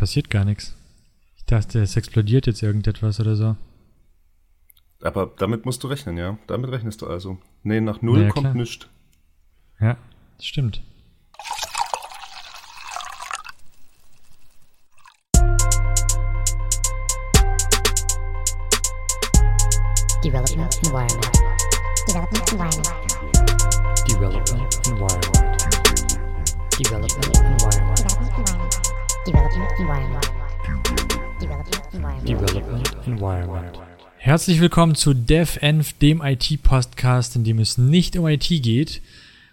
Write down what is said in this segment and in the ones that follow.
passiert gar nichts. Ich dachte, es explodiert jetzt irgendetwas oder so. Aber damit musst du rechnen, ja. Damit rechnest du also. Nee, nach null Ja, kommt klar. nichts. Ja, das stimmt. Development environment. Development environment. Development Environment. Development environment. Development environment. Development environment. Development Environment. Herzlich willkommen zu DevEnv, dem IT-Podcast, in dem es nicht um IT geht.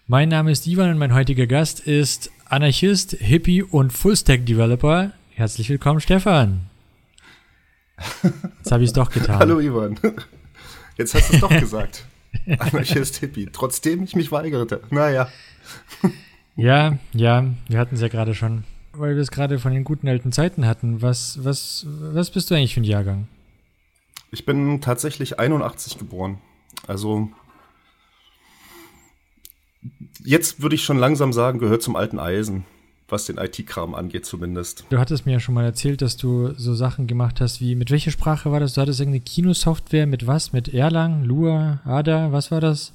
Mein Name ist Ivan und mein heutiger Gast ist Anarchist, Hippie und Fullstack-Developer. Herzlich willkommen, Stefan. Jetzt habe ich es doch getan. Hallo Ivan. Jetzt hast du es doch gesagt. Anarchist Hippie. Trotzdem ich mich weigerte. Naja. Ja, ja, wir hatten es ja gerade schon, weil wir es gerade von den guten alten Zeiten hatten. Was, was, was bist du eigentlich für ein Jahrgang? Ich bin tatsächlich 81 geboren. Also jetzt würde ich schon langsam sagen, gehört zum alten Eisen, was den IT-Kram angeht zumindest. Du hattest mir ja schon mal erzählt, dass du so Sachen gemacht hast wie, mit welcher Sprache war das? Du hattest irgendeine Kinosoftware mit was? Mit Erlang, Lua, Ada, was war das?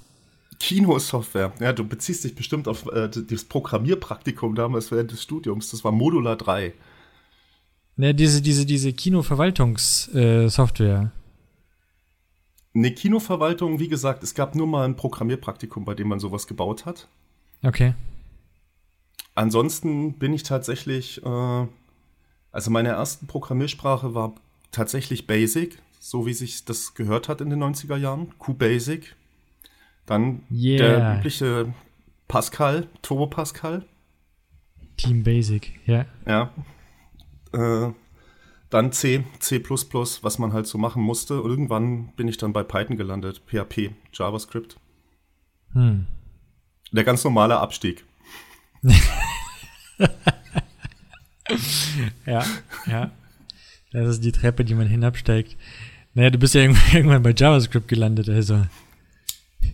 Kinosoftware. Ja, du beziehst dich bestimmt auf äh, das Programmierpraktikum damals während des Studiums. Das war Modular 3. Ne, diese, diese, diese Kinoverwaltungssoftware. Eine Kinoverwaltung, wie gesagt, es gab nur mal ein Programmierpraktikum, bei dem man sowas gebaut hat. okay. Ansonsten bin ich tatsächlich, äh, also meine erste Programmiersprache war tatsächlich Basic, so wie sich das gehört hat in den 90er Jahren, QBasic. Dann Yeah. der übliche Pascal, Turbo Pascal, Team Basic, ja. ja. Äh, dann C, C++, was man halt so machen musste. Und irgendwann bin ich dann bei Python gelandet, PHP, JavaScript. Hm. Der ganz normale Abstieg. Ja, ja. Das ist die Treppe, die man hinabsteigt. Naja, du bist ja irgendwann bei JavaScript gelandet, also.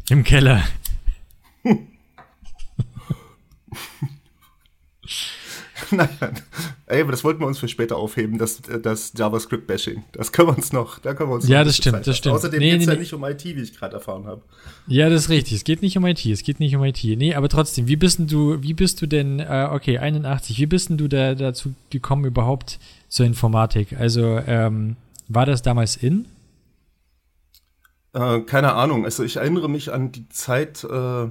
Im Keller. Nein, ey, aber das wollten wir uns für später aufheben, das, das JavaScript-Bashing. Das können wir uns noch, da können wir uns Ja, noch das stimmt, das lassen. stimmt. Außerdem Nee, geht es nee, ja nee. nicht um IT, wie ich gerade erfahren habe. Ja, das ist richtig. Es geht nicht um IT. Es geht nicht um IT. Nee, aber trotzdem, wie bist denn du, wie bist du denn, äh, okay, 81, wie bist denn du da dazu gekommen, überhaupt zur Informatik? Also, ähm, war das damals in? Äh, keine Ahnung, also ich erinnere mich an die Zeit, äh,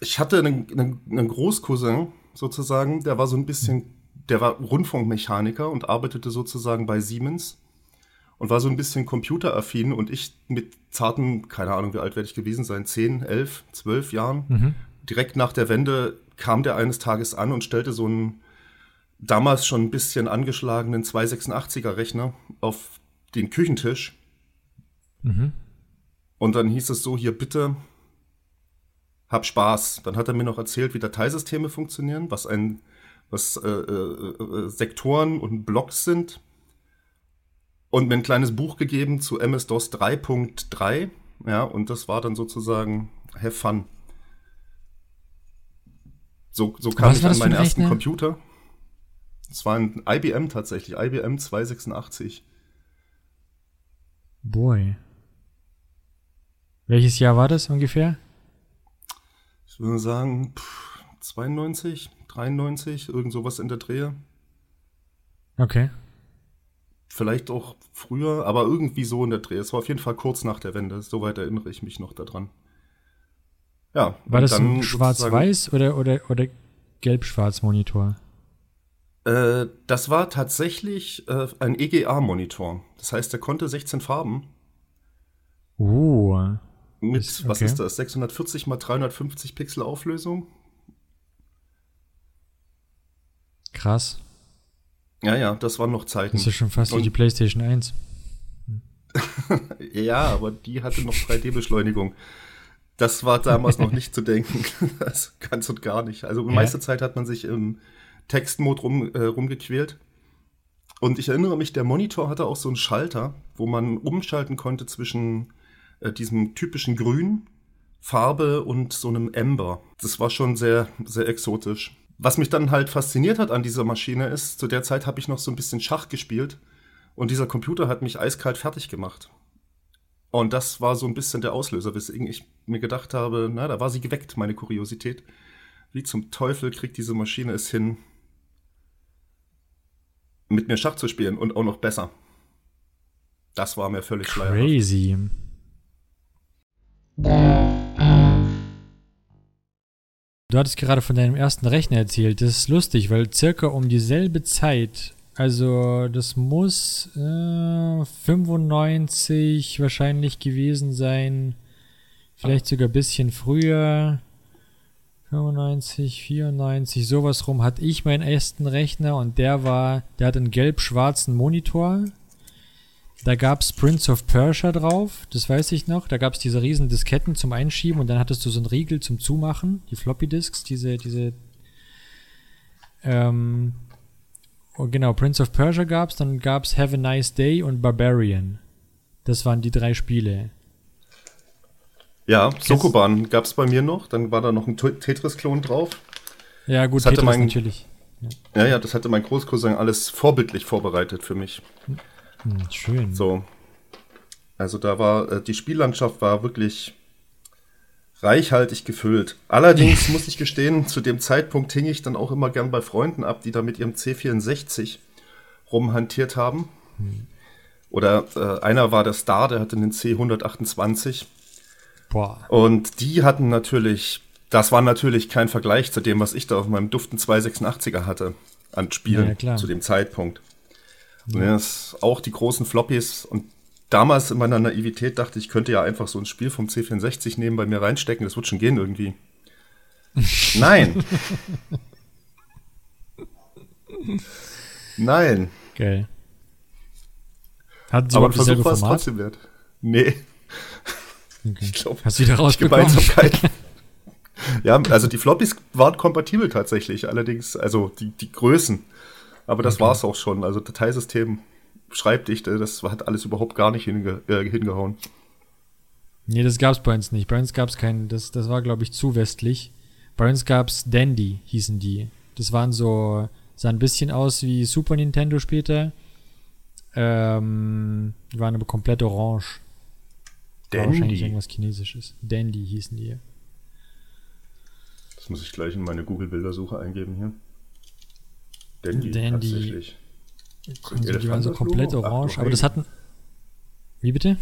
ich hatte einen, einen, einen Großcousin sozusagen, der war so ein bisschen, der war Rundfunkmechaniker und arbeitete sozusagen bei Siemens und war so ein bisschen computeraffin und ich mit zarten, keine Ahnung, wie alt werde ich gewesen sein, 10, 11, 12 Jahren, Mhm. direkt nach der Wende kam der eines Tages an und stellte so einen damals schon ein bisschen angeschlagenen 286er Rechner auf den Küchentisch Mhm. und dann hieß es so, hier bitte, hab Spaß. Dann hat er mir noch erzählt, wie Dateisysteme funktionieren, was ein, was äh, äh, äh, Sektoren und Blocks sind. Und mir ein kleines Buch gegeben zu MS-DOS 3.3. Ja, und das war dann sozusagen Have Fun. So, so kam Was ich an meinen ersten Rechner? Computer. Es war ein IBM tatsächlich, IBM 286. Boy. Welches Jahr war das ungefähr? Ich würde sagen, pff, 92, 93, irgend sowas in der Drehe. Okay. Vielleicht auch früher, aber irgendwie so in der Drehe. Es war auf jeden Fall kurz nach der Wende. Soweit erinnere ich mich noch daran. Ja. War das ein Schwarz-Weiß oder, oder, oder Gelb-Schwarz-Monitor? sozusagen- Äh, das war tatsächlich äh, ein EGA-Monitor. Das heißt, der konnte 16 Farben Uh. Mit, Ist- was okay. ist das, 640 mal 350 Pixel Auflösung. Krass. Ja, ja, das waren noch Zeiten. Das ist schon fast wie die PlayStation 1. Ja, aber die hatte noch 3D-Beschleunigung. Das war damals noch nicht zu denken. Das ganz und gar nicht. Also die Ja. meiste Zeit hat man sich im Textmode rum, äh, rumgequält. Und ich erinnere mich, der Monitor hatte auch so einen Schalter, wo man umschalten konnte zwischen äh, diesem typischen Grün, Farbe und so einem Ember. Das war schon sehr, sehr exotisch. was mich dann halt fasziniert hat an dieser Maschine ist, zu der Zeit habe ich noch so ein bisschen Schach gespielt und dieser Computer hat mich eiskalt fertig gemacht. Und das war so ein bisschen der Auslöser, weswegen ich mir gedacht habe, na, da war sie geweckt, meine Kuriosität. Wie zum Teufel kriegt diese Maschine es hin, mit mir Schach zu spielen und auch noch besser. Das war mir völlig schleierhaft. Du hattest gerade von deinem ersten Rechner erzählt. Das ist lustig, weil circa um dieselbe Zeit, also das muss äh, 95 wahrscheinlich gewesen sein, vielleicht sogar ein bisschen früher. 95, 94, sowas rum hatte ich meinen ersten Rechner und der war, der hat einen gelb-schwarzen Monitor. Da gab's Prince of Persia drauf, das weiß ich noch. Da gab's diese riesen Disketten zum Einschieben und dann hattest du so einen Riegel zum Zumachen, die Floppy Disks, diese, diese, ähm, oh, genau, Prince of Persia gab's, dann gab's Have a Nice Day und Barbarian. Das waren die drei Spiele. Ja, Sokoban gab es bei mir noch. Dann war da noch ein Tetris-Klon drauf. Ja, gut, Das hatte Tetris mein- natürlich. Ja, ja, das hatte mein Großcousin alles vorbildlich vorbereitet für mich. Hm, schön. So. Also da war, äh, die Spiellandschaft war wirklich reichhaltig gefüllt. Allerdings muss ich gestehen, zu dem Zeitpunkt hing ich dann auch immer gern bei Freunden ab, die da mit ihrem C64 rumhantiert haben. Oder äh, einer war der Star, der hatte einen C128. Boah. Und die hatten natürlich, das war natürlich kein Vergleich zu dem, was ich da auf meinem duften 286er hatte an Spielen Ja, ja, zu dem Zeitpunkt. Das, auch die großen Floppies und damals in meiner Naivität dachte ich, könnte ja einfach so ein Spiel vom C64 nehmen, bei mir reinstecken, das wird schon gehen irgendwie. Nein. Nein. Geil. Hatten sie Aber Versuch war es trotzdem wert. Nee. Okay. Ich glaube, Hast du wieder? Gemeinsamkeit. ja, also die Floppies waren kompatibel tatsächlich, allerdings, also die, die Größen. Aber das war's auch schon. Also Dateisystem, Schreibdichte, das hat alles überhaupt gar nicht hinge äh, hingehauen. Nee, das gab's bei uns nicht. Bei uns gab's keinen, das, das war, glaube ich, zu westlich. Bei uns gab's Dandy, hießen die. Das waren so, sahen ein bisschen aus wie Super Nintendo später. Ähm, die waren aber komplett orange. War wahrscheinlich Dandy. irgendwas Chinesisches. Dandy hießen die. Das muss ich gleich in meine Google-Bildersuche eingeben hier. Dandy, Dandy. tatsächlich. Also, die waren so komplett Logo? Ach, orange. du aber das hatten. Wie bitte?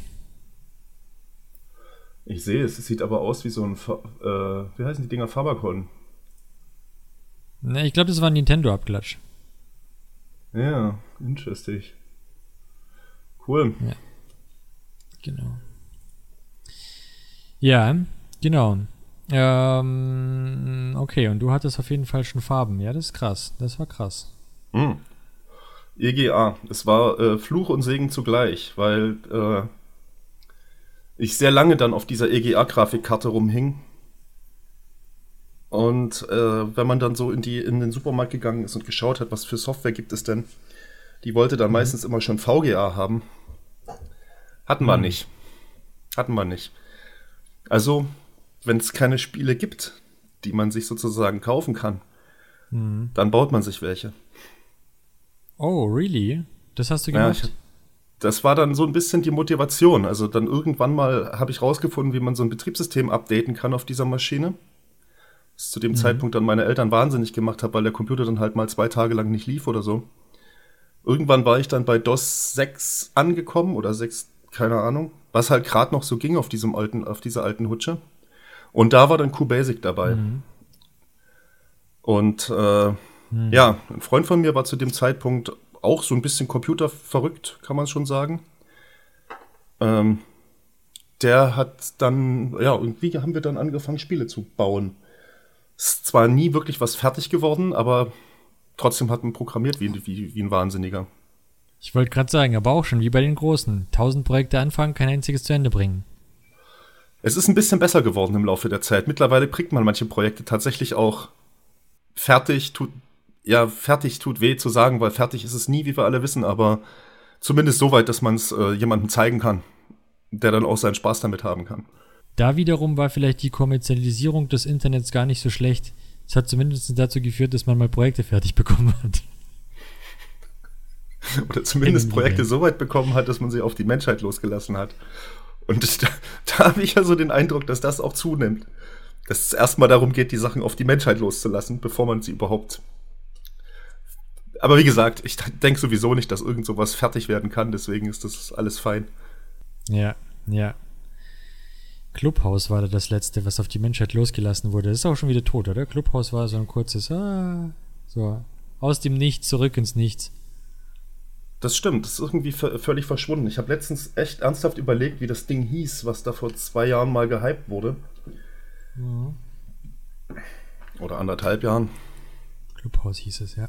Ich sehe es, es sieht aber aus wie so ein, Fa äh, wie heißen die Dinger, Fabacon. Ne, ich glaube, das war ein Nintendo-Abklatsch. Ja, interesting. Cool. Genau. Ja, genau. Ähm, okay, und du hattest auf jeden Fall schon Farben. Ja, das ist krass. Das war krass. Hm. EGA. Es war äh, Fluch und Segen zugleich, weil äh, ich sehr lange dann auf dieser EGA-Grafikkarte rumhing. Und äh, wenn man dann so in, die, in den Supermarkt gegangen ist und geschaut hat, was für Software gibt es denn, die wollte dann meistens immer schon VGA haben. Hatten wir nicht. Hatten wir nicht. Also, wenn es keine Spiele gibt, die man sich sozusagen kaufen kann, dann baut man sich welche. Oh, really? Das hast du Ja, gemacht? ich, das war dann so ein bisschen die Motivation. Also dann irgendwann mal habe ich rausgefunden, wie man so ein Betriebssystem updaten kann auf dieser Maschine. Das zu dem Zeitpunkt dann meine Eltern wahnsinnig gemacht habe, weil der Computer dann halt mal zwei Tage lang nicht lief oder so. Irgendwann war ich dann bei DOS 6 angekommen oder 6, keine Ahnung, was halt gerade noch so ging auf diesem alten, auf dieser alten Hutsche. Und da war dann QBasic dabei. Mhm. Und äh, ja, ein Freund von mir war zu dem Zeitpunkt auch so ein bisschen computerverrückt, kann man schon sagen. Ähm, der hat dann, ja, irgendwie haben wir dann angefangen, Spiele zu bauen. Ist zwar nie wirklich was fertig geworden, aber trotzdem hat man programmiert wie, wie, wie ein Wahnsinniger. Ich wollte gerade sagen, aber auch schon wie bei den Großen. Tausend Projekte anfangen, kein einziges zu Ende bringen. Es ist ein bisschen besser geworden im Laufe der Zeit. Mittlerweile kriegt man manche Projekte tatsächlich auch fertig, tut, ja, fertig tut weh zu sagen, weil fertig ist es nie, wie wir alle wissen, aber zumindest so weit, dass man es äh, jemandem zeigen kann, der dann auch seinen Spaß damit haben kann. Da wiederum war vielleicht die Kommerzialisierung des Internets gar nicht so schlecht, Es hat zumindest dazu geführt, dass man mal Projekte fertig bekommen hat. Oder zumindest Projekte so weit bekommen hat, dass man sie auf die Menschheit losgelassen hat. Und da, da habe ich ja so den Eindruck, dass das auch zunimmt. Dass es erstmal darum geht, die Sachen auf die Menschheit loszulassen, bevor man sie überhaupt. Aber wie gesagt, ich denke sowieso nicht, dass irgend sowas fertig werden kann, deswegen ist das alles fein. Ja, ja. Clubhouse war da das letzte, was auf die Menschheit losgelassen wurde. Das ist auch schon wieder tot, oder? Clubhouse war so ein kurzes, ah, so, aus dem Nichts zurück ins Nichts. Das stimmt, das ist irgendwie völlig verschwunden. Ich habe letztens echt ernsthaft überlegt, wie das Ding hieß, was da vor zwei Jahren mal gehypt wurde. Oder anderthalb Jahren. Clubhouse hieß es, ja.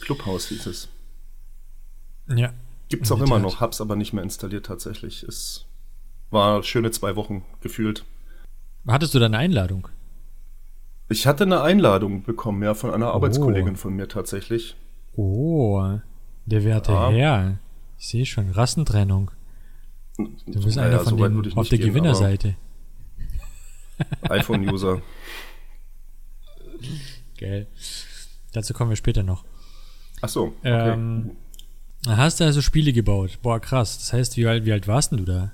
Clubhouse hieß es. Ja. Gibt's In auch immer Tat. noch, hab's aber nicht mehr installiert tatsächlich. Es war schöne zwei Wochen gefühlt. Hattest du da eine Einladung? Ich hatte eine Einladung bekommen, ja, von einer Arbeitskollegin von mir tatsächlich. Oh, der werte Ja. Herr. Ich sehe schon, Rassentrennung. Du bist Naja, einer von so weit würde den ich auf der gehen, Gewinnerseite. iPhone-User. Geil. Dazu kommen wir später noch. Ach so, okay. Ähm, da hast du also Spiele gebaut. Boah, krass. Das heißt, wie alt, wie alt warst denn du da?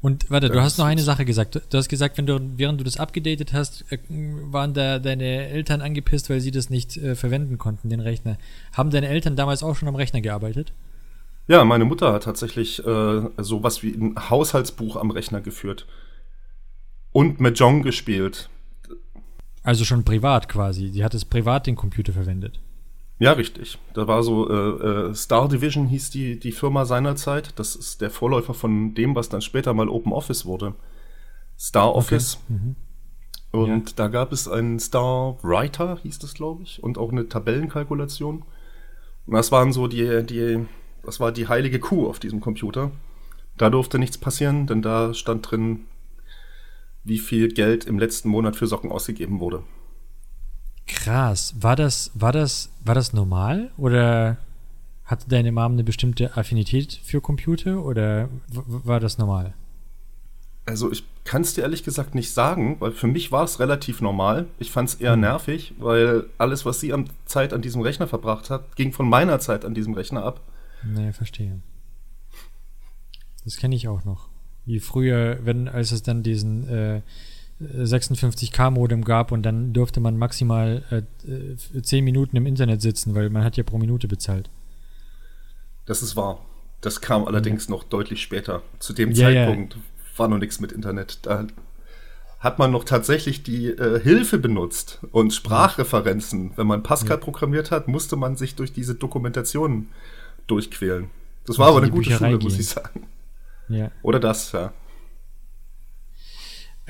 Und warte, du hast noch eine Sache gesagt. Du- Du hast gesagt, wenn du, während du das abgedatet hast, äh, waren da deine Eltern angepisst, weil sie das nicht äh, verwenden konnten, den Rechner. Haben deine Eltern damals auch schon am Rechner gearbeitet? Ja, meine Mutter hat tatsächlich äh, sowas wie ein Haushaltsbuch am Rechner geführt. Und Mahjong gespielt. Also schon privat quasi. Die hat es privat den Computer verwendet. Ja, richtig. Da war so, äh, äh, Star Division hieß die, die Firma seinerzeit. Das ist der Vorläufer von dem, was dann später mal Open Office wurde. Star Office. Mhm. Und da gab es einen Star Writer, hieß das, glaube ich, und auch eine Tabellenkalkulation. Und das waren so die, die, das war die heilige Kuh auf diesem Computer. Da durfte nichts passieren, denn da stand drin, wie viel Geld im letzten Monat für Socken ausgegeben wurde. Krass. War das, war das, war das normal? Oder hatte deine Mom eine bestimmte Affinität für Computer? Oder war das normal? Also ich kann es dir ehrlich gesagt nicht sagen, weil für mich war es relativ normal. Ich fand es eher nervig, weil alles, was sie an Zeit an diesem Rechner verbracht hat, ging von meiner Zeit an diesem Rechner ab. Nee, verstehe. Das kenne ich auch noch. Wie früher, wenn, als es dann diesen äh, 56K-Modem gab und dann durfte man maximal äh, äh, 10 Minuten im Internet sitzen, weil man hat ja pro Minute bezahlt. Das ist wahr. Das kam allerdings noch deutlich später. Zu dem Ja, ja. Zeitpunkt war noch nichts mit Internet. Da hat man noch tatsächlich die äh, Hilfe benutzt und Sprachreferenzen. Wenn man Pascal programmiert hat, musste man sich durch diese Dokumentationen durchquälen. Das war aber in eine gute Bücherei Schule, muss gehen. ich sagen. Ja. Oder das, ja.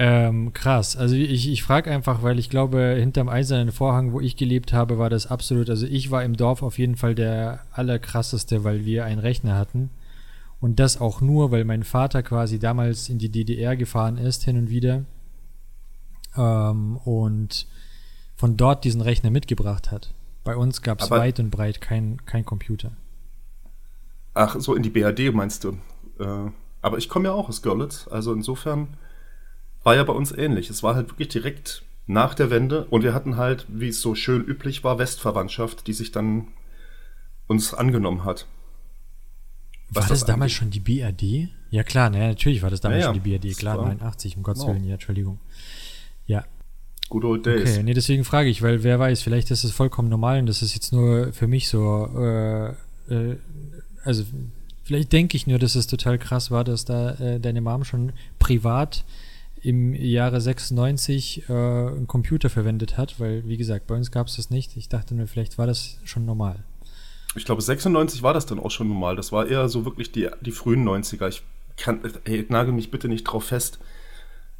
Ähm, krass. Also ich, ich frage einfach, weil ich glaube, hinterm eisernen Vorhang, wo ich gelebt habe, war das absolut, also ich war im Dorf auf jeden Fall der allerkrasseste, weil wir einen Rechner hatten. Und das auch nur, weil mein Vater quasi damals in die DDR gefahren ist, hin und wieder. Ähm, und von dort diesen Rechner mitgebracht hat. Bei uns gab es weit und breit kein, kein Computer. Ach, so in die BRD meinst du. Äh, aber ich komme ja auch aus Görlitz, also insofern war ja bei uns ähnlich. Es war halt wirklich direkt nach der Wende und wir hatten halt, wie es so schön üblich war, Westverwandtschaft, die sich dann uns angenommen hat. War Was das, das damals schon die BRD? Ja klar, ne, natürlich war das damals Ja, schon die BRD, klar, war- 89, um Gottes Genau. Willen, ja, Entschuldigung. Ja, Good old days. Okay, nee, deswegen frage ich, weil wer weiß, vielleicht ist es vollkommen normal und das ist jetzt nur für mich so, äh, äh, also vielleicht denke ich nur, dass es total krass war, dass da äh, deine Mom schon privat im Jahre 96 äh, einen Computer verwendet hat, weil, wie gesagt, bei uns gab es das nicht. Ich dachte nur, vielleicht war das schon normal. Ich glaube, 96 war das dann auch schon normal. Das war eher so wirklich die, die frühen 90er. Ich kann, ey, nagel mich bitte nicht drauf fest.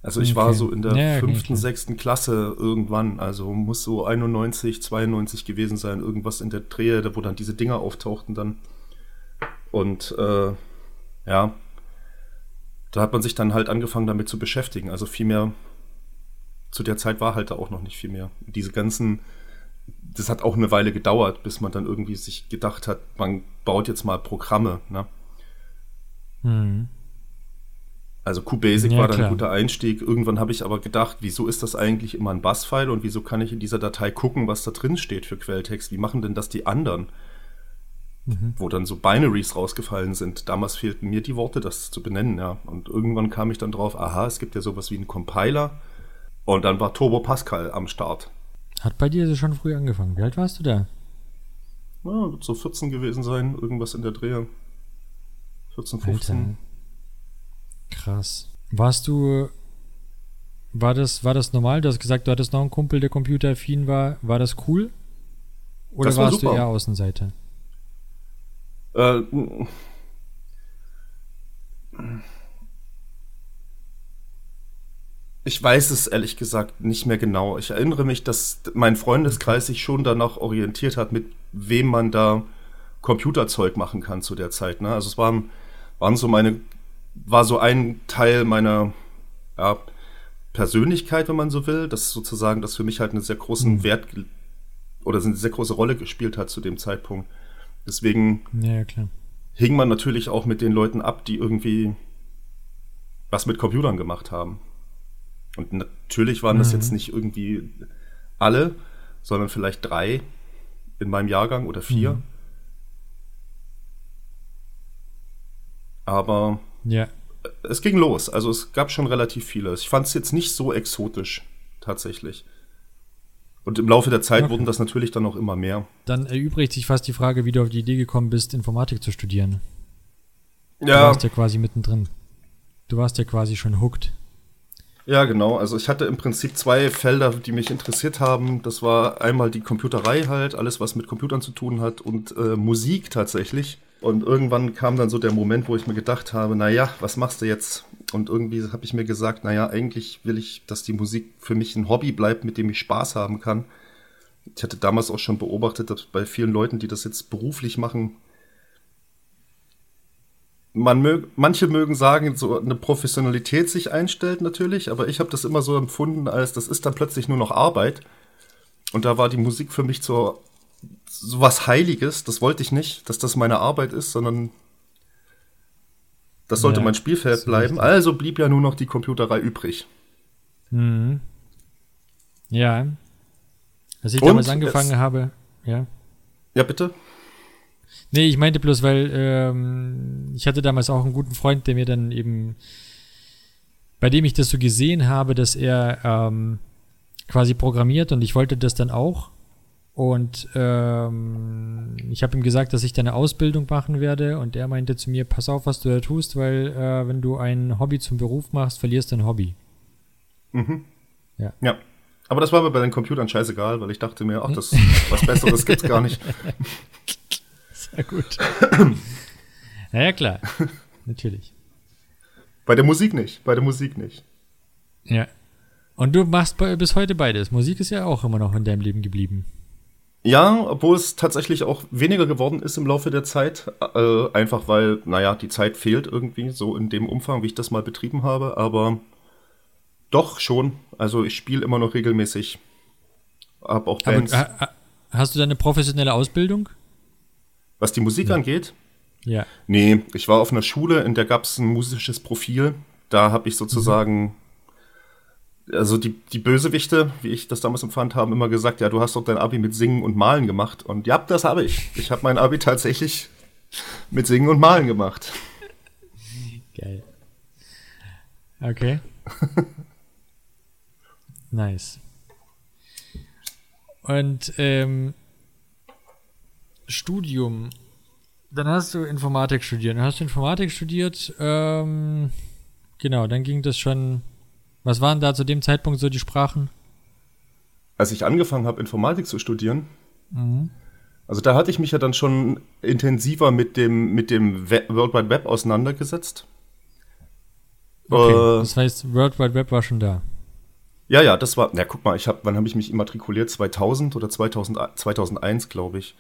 Also ich war Okay. so in der Ja, fünften, klar. sechsten Klasse irgendwann. Also muss so 91, 92 gewesen sein. Irgendwas in der Drehe, wo dann diese Dinger auftauchten dann. Und äh, ja, da hat man sich dann halt angefangen damit zu beschäftigen. Also viel mehr, zu der Zeit war halt da auch noch nicht viel mehr. Diese ganzen, das hat auch eine Weile gedauert, bis man dann irgendwie sich gedacht hat, man baut jetzt mal Programme. Ne? Hm. Also QBasic Ja, war dann klar. ein guter Einstieg. Irgendwann habe ich aber gedacht, wieso ist das eigentlich immer ein Bass-File und wieso kann ich in dieser Datei gucken, was da drin steht für Quelltext? Wie machen denn das die anderen? Wo dann so Binaries rausgefallen sind. Damals fehlten mir die Worte, das zu benennen, ja. Und irgendwann kam ich dann drauf, aha, es gibt ja sowas wie einen Compiler. Und dann war Turbo Pascal am Start. Hat bei dir also schon früh angefangen. Wie alt warst du da? Ja, wird so 14 gewesen sein, irgendwas in der Dreh. 14, 15. Alter. Krass. Warst du. War das, war das normal? Du hast gesagt, du hattest noch einen Kumpel, der computeraffin war. War das cool? Oder Das war warst du super. eher Außenseiter? Äh, ich weiß es ehrlich gesagt nicht mehr genau. Ich erinnere mich, dass mein Freundeskreis sich schon danach orientiert hat, mit wem man da Computerzeug machen kann zu der Zeit. Ne? Also es waren, waren so meine, war so ein Teil meiner ja, Persönlichkeit, wenn man so will, das sozusagen das für mich halt einen sehr großen Wert ge- oder eine sehr große Rolle gespielt hat zu dem Zeitpunkt. Deswegen Ja, hing man natürlich auch mit den Leuten ab, die irgendwie was mit Computern gemacht haben. Und natürlich waren das jetzt nicht irgendwie alle, sondern vielleicht drei in meinem Jahrgang oder vier. Aber Ja. es ging los. Also es gab schon relativ viele. Ich fand es jetzt nicht so exotisch, tatsächlich. Und im Laufe der Zeit Okay. wurden das natürlich dann auch immer mehr. Dann erübrigt sich fast die Frage, wie du auf die Idee gekommen bist, Informatik zu studieren. Du Ja, warst ja quasi mittendrin. Du warst ja quasi schon hooked. Ja, genau. Also ich hatte im Prinzip zwei Felder, die mich interessiert haben. Das war einmal die Computerei halt, alles was mit Computern zu tun hat und äh, Musik tatsächlich. Und irgendwann kam dann so der Moment, wo ich mir gedacht habe, na ja, was machst du jetzt? Und irgendwie habe ich mir gesagt, na ja, eigentlich will ich, dass die Musik für mich ein Hobby bleibt, mit dem ich Spaß haben kann. Ich hatte damals auch schon beobachtet, dass bei vielen Leuten, die das jetzt beruflich machen, man mög, manche mögen sagen, so eine Professionalität sich einstellt natürlich, aber ich habe das immer so empfunden, als das ist dann plötzlich nur noch Arbeit. Und da war die Musik für mich so, so was Heiliges. Das wollte ich nicht, dass das meine Arbeit ist, sondern das sollte Ja, mein Spielfeld bleiben. richtig. Also blieb ja nur noch die Computerei übrig. Mhm. Ja. Als ich Und damals angefangen habe, ja. Ja, bitte? Nee, ich meinte bloß, weil ähm, ich hatte damals auch einen guten Freund, der mir dann eben, bei dem ich das so gesehen habe, dass er ähm, quasi programmiert und ich wollte das dann auch. Und ähm, ich habe ihm gesagt, dass ich da eine Ausbildung machen werde und er meinte zu mir, pass auf, was du da tust, weil äh, wenn du ein Hobby zum Beruf machst, verlierst du ein Hobby. Ja. Aber das war mir bei den Computern scheißegal, weil ich dachte mir, ach, das was Besseres gibt's gar nicht. Sehr gut. ja, ja, klar. Natürlich. Bei der Musik nicht, bei der Musik nicht. Ja. Und du machst bei, bis heute beides. Musik ist ja auch immer noch in deinem Leben geblieben. Ja, obwohl es tatsächlich auch weniger geworden ist im Laufe der Zeit. Äh, einfach weil, naja, die Zeit fehlt irgendwie so in dem Umfang, wie ich das mal betrieben habe. Aber doch schon. Also ich spiele immer noch regelmäßig. Hab auch Aber Bands. ha, ha- hast du da eine professionelle Ausbildung? Was die Musik angeht, Ja. nee, ich war auf einer Schule, in der gab es ein musisches Profil. Da habe ich sozusagen, also die, die Bösewichte, wie ich das damals empfand, haben immer gesagt, ja, du hast doch dein Abi mit Singen und Malen gemacht. Und ja, das habe ich. Ich habe mein Abi tatsächlich mit Singen und Malen gemacht. Geil. Okay. nice. Und ähm, Studium. Dann hast du Informatik studiert. Dann hast du Informatik studiert. Ähm, genau, dann ging das schon. Was waren da zu dem Zeitpunkt so die Sprachen? Als ich angefangen habe, Informatik zu studieren, also da hatte ich mich ja dann schon intensiver mit dem, mit dem World Wide Web auseinandergesetzt. Okay, Äh, das heißt, World Wide Web war schon da. Ja, ja, das war, na guck mal, ich habe, wann habe ich mich immatrikuliert? 2000 oder 2000, 2001, glaube ich.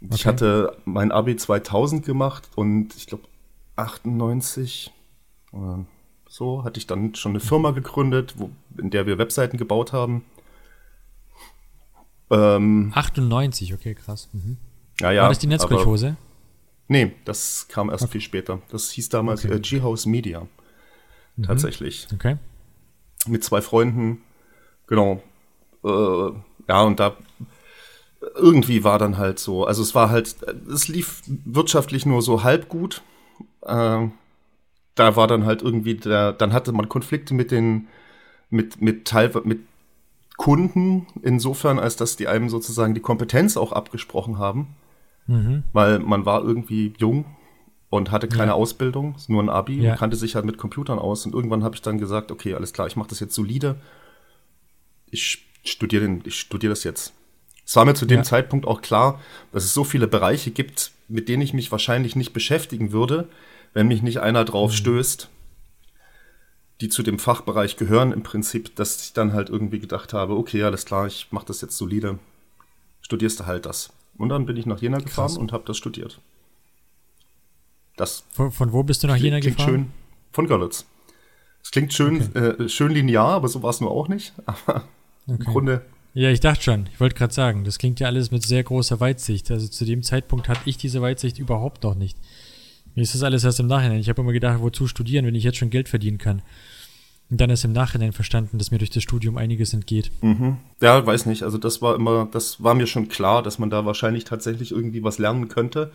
Ich Okay. hatte mein Abi 2000 gemacht und ich glaube 98 oder so hatte ich dann schon eine Firma gegründet, wo, in der wir Webseiten gebaut haben. Ähm, 98, okay, krass. Mhm. ja, ja, war das die Netzkolchose? Nee, das kam erst viel später. Das hieß damals Okay. äh, G-House Media. tatsächlich. Okay. Mit zwei Freunden, genau. Äh, ja, und da irgendwie war dann halt so, also es war halt, es lief wirtschaftlich nur so halb gut. Äh, da war dann halt irgendwie der, dann hatte man Konflikte mit den, mit, mit Teil, mit Kunden, insofern, als dass die einem sozusagen die Kompetenz auch abgesprochen haben, Mhm. weil man war irgendwie jung und hatte keine Ja. Ausbildung, nur ein Abi Ja. und kannte sich halt mit Computern aus. Und irgendwann habe ich dann gesagt, okay, alles klar, ich mache das jetzt solide. Ich studiere den, ich studiere das jetzt. Es war mir zu dem Ja. Zeitpunkt auch klar, dass es so viele Bereiche gibt, mit denen ich mich wahrscheinlich nicht beschäftigen würde, wenn mich nicht einer drauf Mhm. stößt, die zu dem Fachbereich gehören im Prinzip, dass ich dann halt irgendwie gedacht habe, okay, alles klar, ich mache das jetzt solide, studierst du halt das. Und dann bin ich nach Jena gefahren Krass. und habe das studiert. Das Von, von wo bist du nach Jena klingt gefahren? schön. Von Görlitz. Es klingt schön, äh, schön linear, aber so war es nur auch nicht. Aber im Okay. Grunde, Ja, ich dachte schon. Ich wollte gerade sagen, das klingt ja alles mit sehr großer Weitsicht. Also zu dem Zeitpunkt hatte ich diese Weitsicht überhaupt noch nicht. Mir ist das alles erst im Nachhinein. Ich habe immer gedacht, wozu studieren, wenn ich jetzt schon Geld verdienen kann. Und dann erst im Nachhinein verstanden, dass mir durch das Studium einiges entgeht. mhm. ja, weiß nicht. Also das war immer, das war mir schon klar, dass man da wahrscheinlich tatsächlich irgendwie was lernen könnte,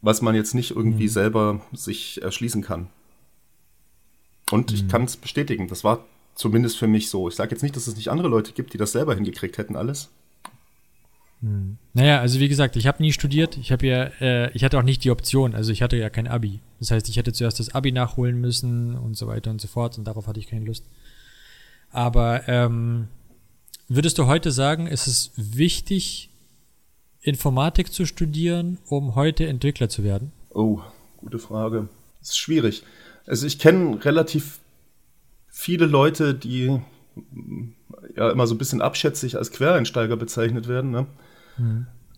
was man jetzt nicht irgendwie Mhm. selber sich erschließen kann. Und Mhm. ich kann es bestätigen, das war zumindest für mich so. Ich sage jetzt nicht, dass es nicht andere Leute gibt, die das selber hingekriegt hätten, alles. Naja, also wie gesagt, ich habe nie studiert. Ich habe ja, äh, ich hatte auch nicht die Option. Also ich hatte ja kein Abi. Das heißt, ich hätte zuerst das Abi nachholen müssen und so weiter und so fort. Und darauf hatte ich keine Lust. Aber ähm, würdest du heute sagen, ist es wichtig, Informatik zu studieren, um heute Entwickler zu werden? Oh, gute Frage. Das ist schwierig. Also ich kenne relativ viele Leute, die ja immer so ein bisschen abschätzig als Quereinsteiger bezeichnet werden. Ne?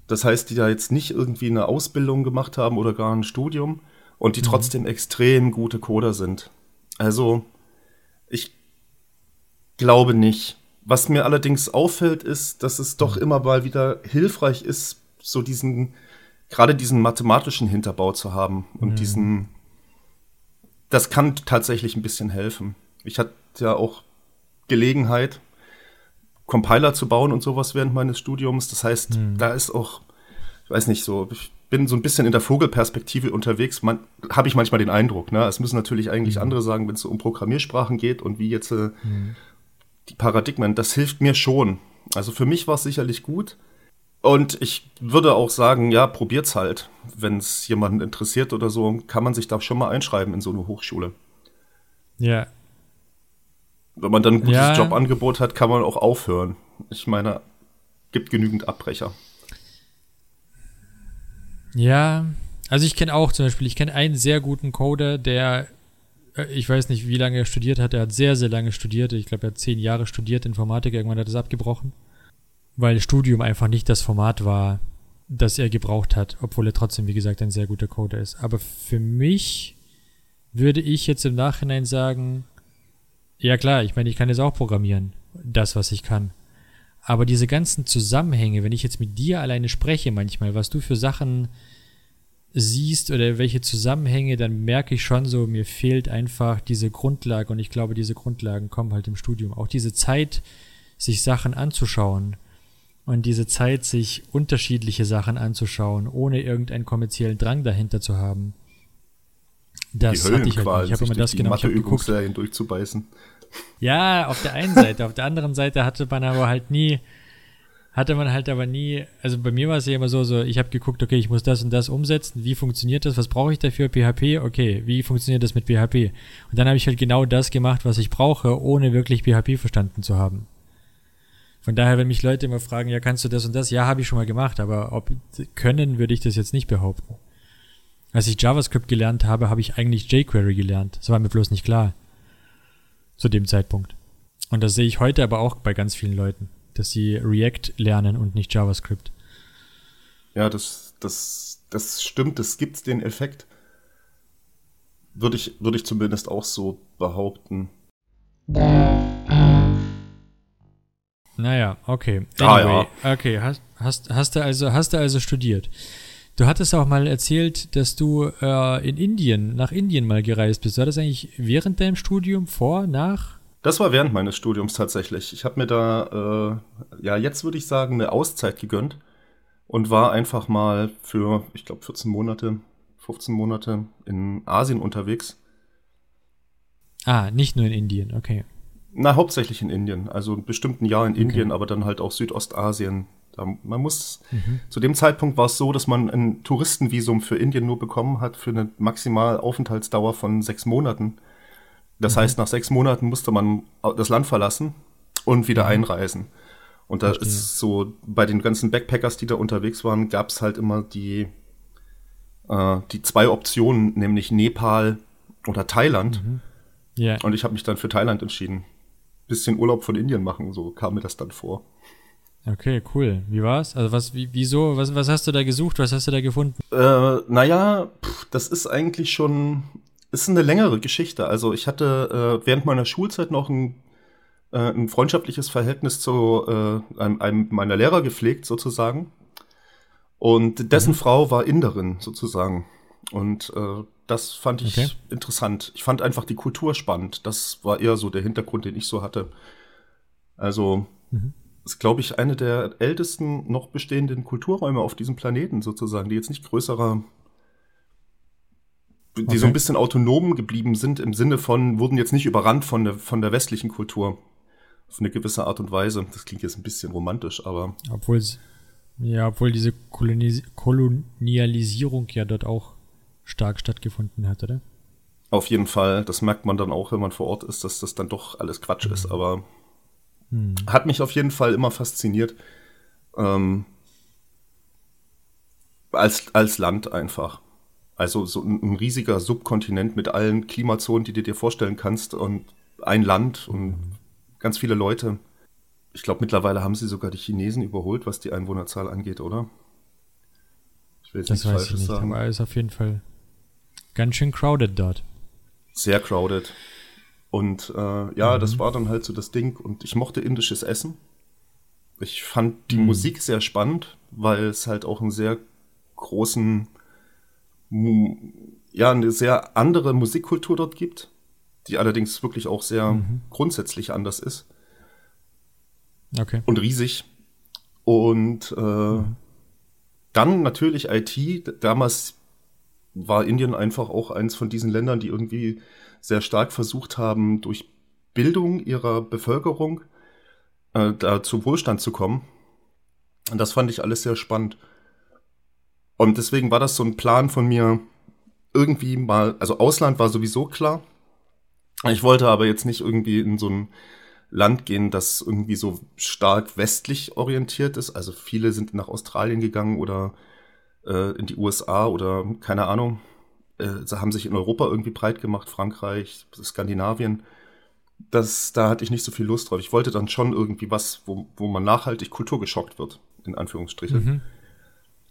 Das heißt, die da jetzt nicht irgendwie eine Ausbildung gemacht haben oder gar ein Studium und die trotzdem extrem gute Coder sind. Also ich glaube nicht. Was mir allerdings auffällt, ist, dass es doch immer mal wieder hilfreich ist, so diesen, gerade diesen mathematischen Hinterbau zu haben und diesen, das kann tatsächlich ein bisschen helfen. Ich hatte ja auch Gelegenheit, Compiler zu bauen und sowas während meines Studiums. Das heißt, da ist auch, ich weiß nicht so, ich bin so ein bisschen in der Vogelperspektive unterwegs. Man, habe ich manchmal den Eindruck. Ne? Es müssen natürlich eigentlich andere sagen, wenn es so um Programmiersprachen geht und wie jetzt äh, die Paradigmen. Das hilft mir schon. Also für mich war es sicherlich gut. Und ich würde auch sagen, ja, probiert's halt. Wenn es jemanden interessiert oder so, kann man sich da schon mal einschreiben in so eine Hochschule. Ja. Wenn man dann ein gutes Ja. Jobangebot hat, kann man auch aufhören. Ich meine, gibt genügend Abbrecher. Ja, also ich kenne auch zum Beispiel, ich kenne einen sehr guten Coder, der, äh, ich weiß nicht, wie lange er studiert hat, er hat sehr, sehr lange studiert. Ich glaube, er hat zehn Jahre studiert Informatik, irgendwann hat er es abgebrochen, weil Studium einfach nicht das Format war, das er gebraucht hat, obwohl er trotzdem, wie gesagt, ein sehr guter Coder ist. Aber für mich würde ich jetzt im Nachhinein sagen, ja klar, ich meine, ich kann jetzt auch programmieren, das, was ich kann. Aber diese ganzen Zusammenhänge, wenn ich jetzt mit dir alleine spreche manchmal, was du für Sachen siehst oder welche Zusammenhänge, dann merke ich schon so, mir fehlt einfach diese Grundlage und ich glaube, diese Grundlagen kommen halt im Studium. Auch diese Zeit, sich Sachen anzuschauen und diese Zeit, sich unterschiedliche Sachen anzuschauen, ohne irgendeinen kommerziellen Drang dahinter zu haben. Das die hatte ich halt nicht. Ich habe immer das genau, ich habe geguckt, durchzubeißen. ja, auf der einen Seite. auf der anderen Seite hatte man aber halt nie, hatte man halt aber nie, also bei mir war es ja immer so, so ich habe geguckt, okay, ich muss das und das umsetzen, wie funktioniert das, was brauche ich dafür, PHP, okay, wie funktioniert das mit PHP? Und dann habe ich halt genau das gemacht, was ich brauche, ohne wirklich PHP verstanden zu haben. Von daher, wenn mich Leute immer fragen, ja, kannst du das und das? Ja, habe ich schon mal gemacht, aber ob können, würde ich das jetzt nicht behaupten. Als ich JavaScript gelernt habe, habe ich eigentlich jQuery gelernt. Das war mir bloß nicht klar zu dem Zeitpunkt. Und das sehe ich heute aber auch bei ganz vielen Leuten, dass sie React lernen und nicht JavaScript. Ja, das, das, das stimmt, es gibt den Effekt. Würde ich, würde ich zumindest auch so behaupten. Naja, okay. Ah, Anyway, okay, hast, hast, hast du also, hast du also studiert. Du hattest auch mal erzählt, dass du äh, in Indien, nach Indien mal gereist bist. War das eigentlich während deinem Studium, vor, nach? Das war während meines Studiums tatsächlich. Ich habe mir da, äh, ja, jetzt würde ich sagen, eine Auszeit gegönnt und war einfach mal für, ich glaube, 14 Monate, 15 Monate in Asien unterwegs. Ah, nicht nur in Indien, okay. Na, hauptsächlich in Indien. Also ein bestimmten Jahr in Indien, aber dann halt auch Südostasien. Man muss, zu dem Zeitpunkt war es so, dass man ein Touristenvisum für Indien nur bekommen hat für eine Maximalaufenthaltsdauer von sechs Monaten. Das heißt, nach sechs Monaten musste man das Land verlassen und wieder einreisen. Und da ist so, bei den ganzen Backpackers, die da unterwegs waren, gab es halt immer die, äh, die zwei Optionen, nämlich Nepal oder Thailand. Ja. Und ich habe mich dann für Thailand entschieden. Bisschen Urlaub von Indien machen, so kam mir das dann vor. Okay, cool. Wie war's? Also was, wie, wieso, was, was hast du da gesucht? Was hast du da gefunden? Äh, naja, pff, das ist eigentlich schon, ist eine längere Geschichte. Also ich hatte äh, während meiner Schulzeit noch ein, äh, ein freundschaftliches Verhältnis zu äh, einem, einem meiner Lehrer gepflegt, sozusagen. Und dessen Frau war Inderin, sozusagen. Und äh, das fand ich Okay. interessant. Ich fand einfach die Kultur spannend. Das war eher so der Hintergrund, den ich so hatte. Also, ist, glaube ich, eine der ältesten noch bestehenden Kulturräume auf diesem Planeten sozusagen, die jetzt nicht größerer, die Okay. so ein bisschen autonom geblieben sind im Sinne von, wurden jetzt nicht überrannt von der, von der westlichen Kultur. Auf eine gewisse Art und Weise. Das klingt jetzt ein bisschen romantisch, aber Obwohl es, ja, obwohl diese Kolonis Kolonialisierung ja dort auch stark stattgefunden hat, oder? auf jeden Fall, das merkt man dann auch, wenn man vor Ort ist, dass das dann doch alles Quatsch ist, aber hat mich auf jeden Fall immer fasziniert. Ähm, als, als Land einfach. Also so ein, ein riesiger Subkontinent mit allen Klimazonen, die du dir vorstellen kannst und ein Land und ganz viele Leute. Ich glaube, mittlerweile haben sie sogar die Chinesen überholt, was die Einwohnerzahl angeht, oder? Ich will jetzt Das nichts weiß ich Falsches nicht, sagen. aber es ist auf jeden Fall ganz schön crowded dort. sehr crowded. Und äh, ja, das war dann halt so das Ding. Und ich mochte indisches Essen. Ich fand die Musik sehr spannend, weil es halt auch einen sehr großen, ja, eine sehr andere Musikkultur dort gibt, die allerdings wirklich auch sehr grundsätzlich anders ist Okay. und riesig. Und äh, dann natürlich IT. Damals war Indien einfach auch eins von diesen Ländern, die irgendwie sehr stark versucht haben, durch Bildung ihrer Bevölkerung äh, da zu Wohlstand zu kommen. Und das fand ich alles sehr spannend. Und deswegen war das so ein Plan von mir, irgendwie mal, also Ausland war sowieso klar. Ich wollte aber jetzt nicht irgendwie in so ein Land gehen, das irgendwie so stark westlich orientiert ist. Also viele sind nach Australien gegangen oder äh, in die USA oder keine Ahnung. Äh, haben sich in Europa irgendwie breit gemacht, Frankreich, Skandinavien. Das, da hatte ich nicht so viel Lust drauf. Ich wollte dann schon irgendwie was, wo, wo man nachhaltig kulturgeschockt wird, in Anführungsstrichen. Mhm.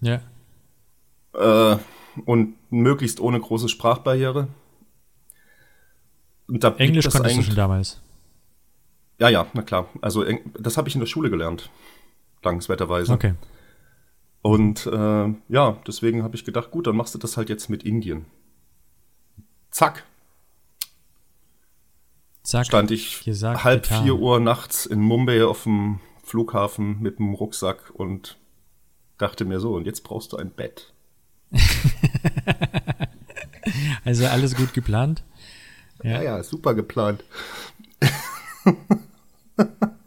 Ja. Äh, und möglichst ohne große Sprachbarriere. Und da Englisch konntest du schon damals. Ja, ja, na klar. Also das habe ich in der Schule gelernt, dankenswerterweise. Okay. Und äh, ja, deswegen habe ich gedacht, gut, dann machst du das halt jetzt mit Indien. Zack, Zack. stand ich gesagt, halb getan. vier Uhr nachts in Mumbai auf dem Flughafen mit dem Rucksack und dachte mir so, und jetzt brauchst du ein Bett. Also alles gut geplant. Ja, ja, super geplant.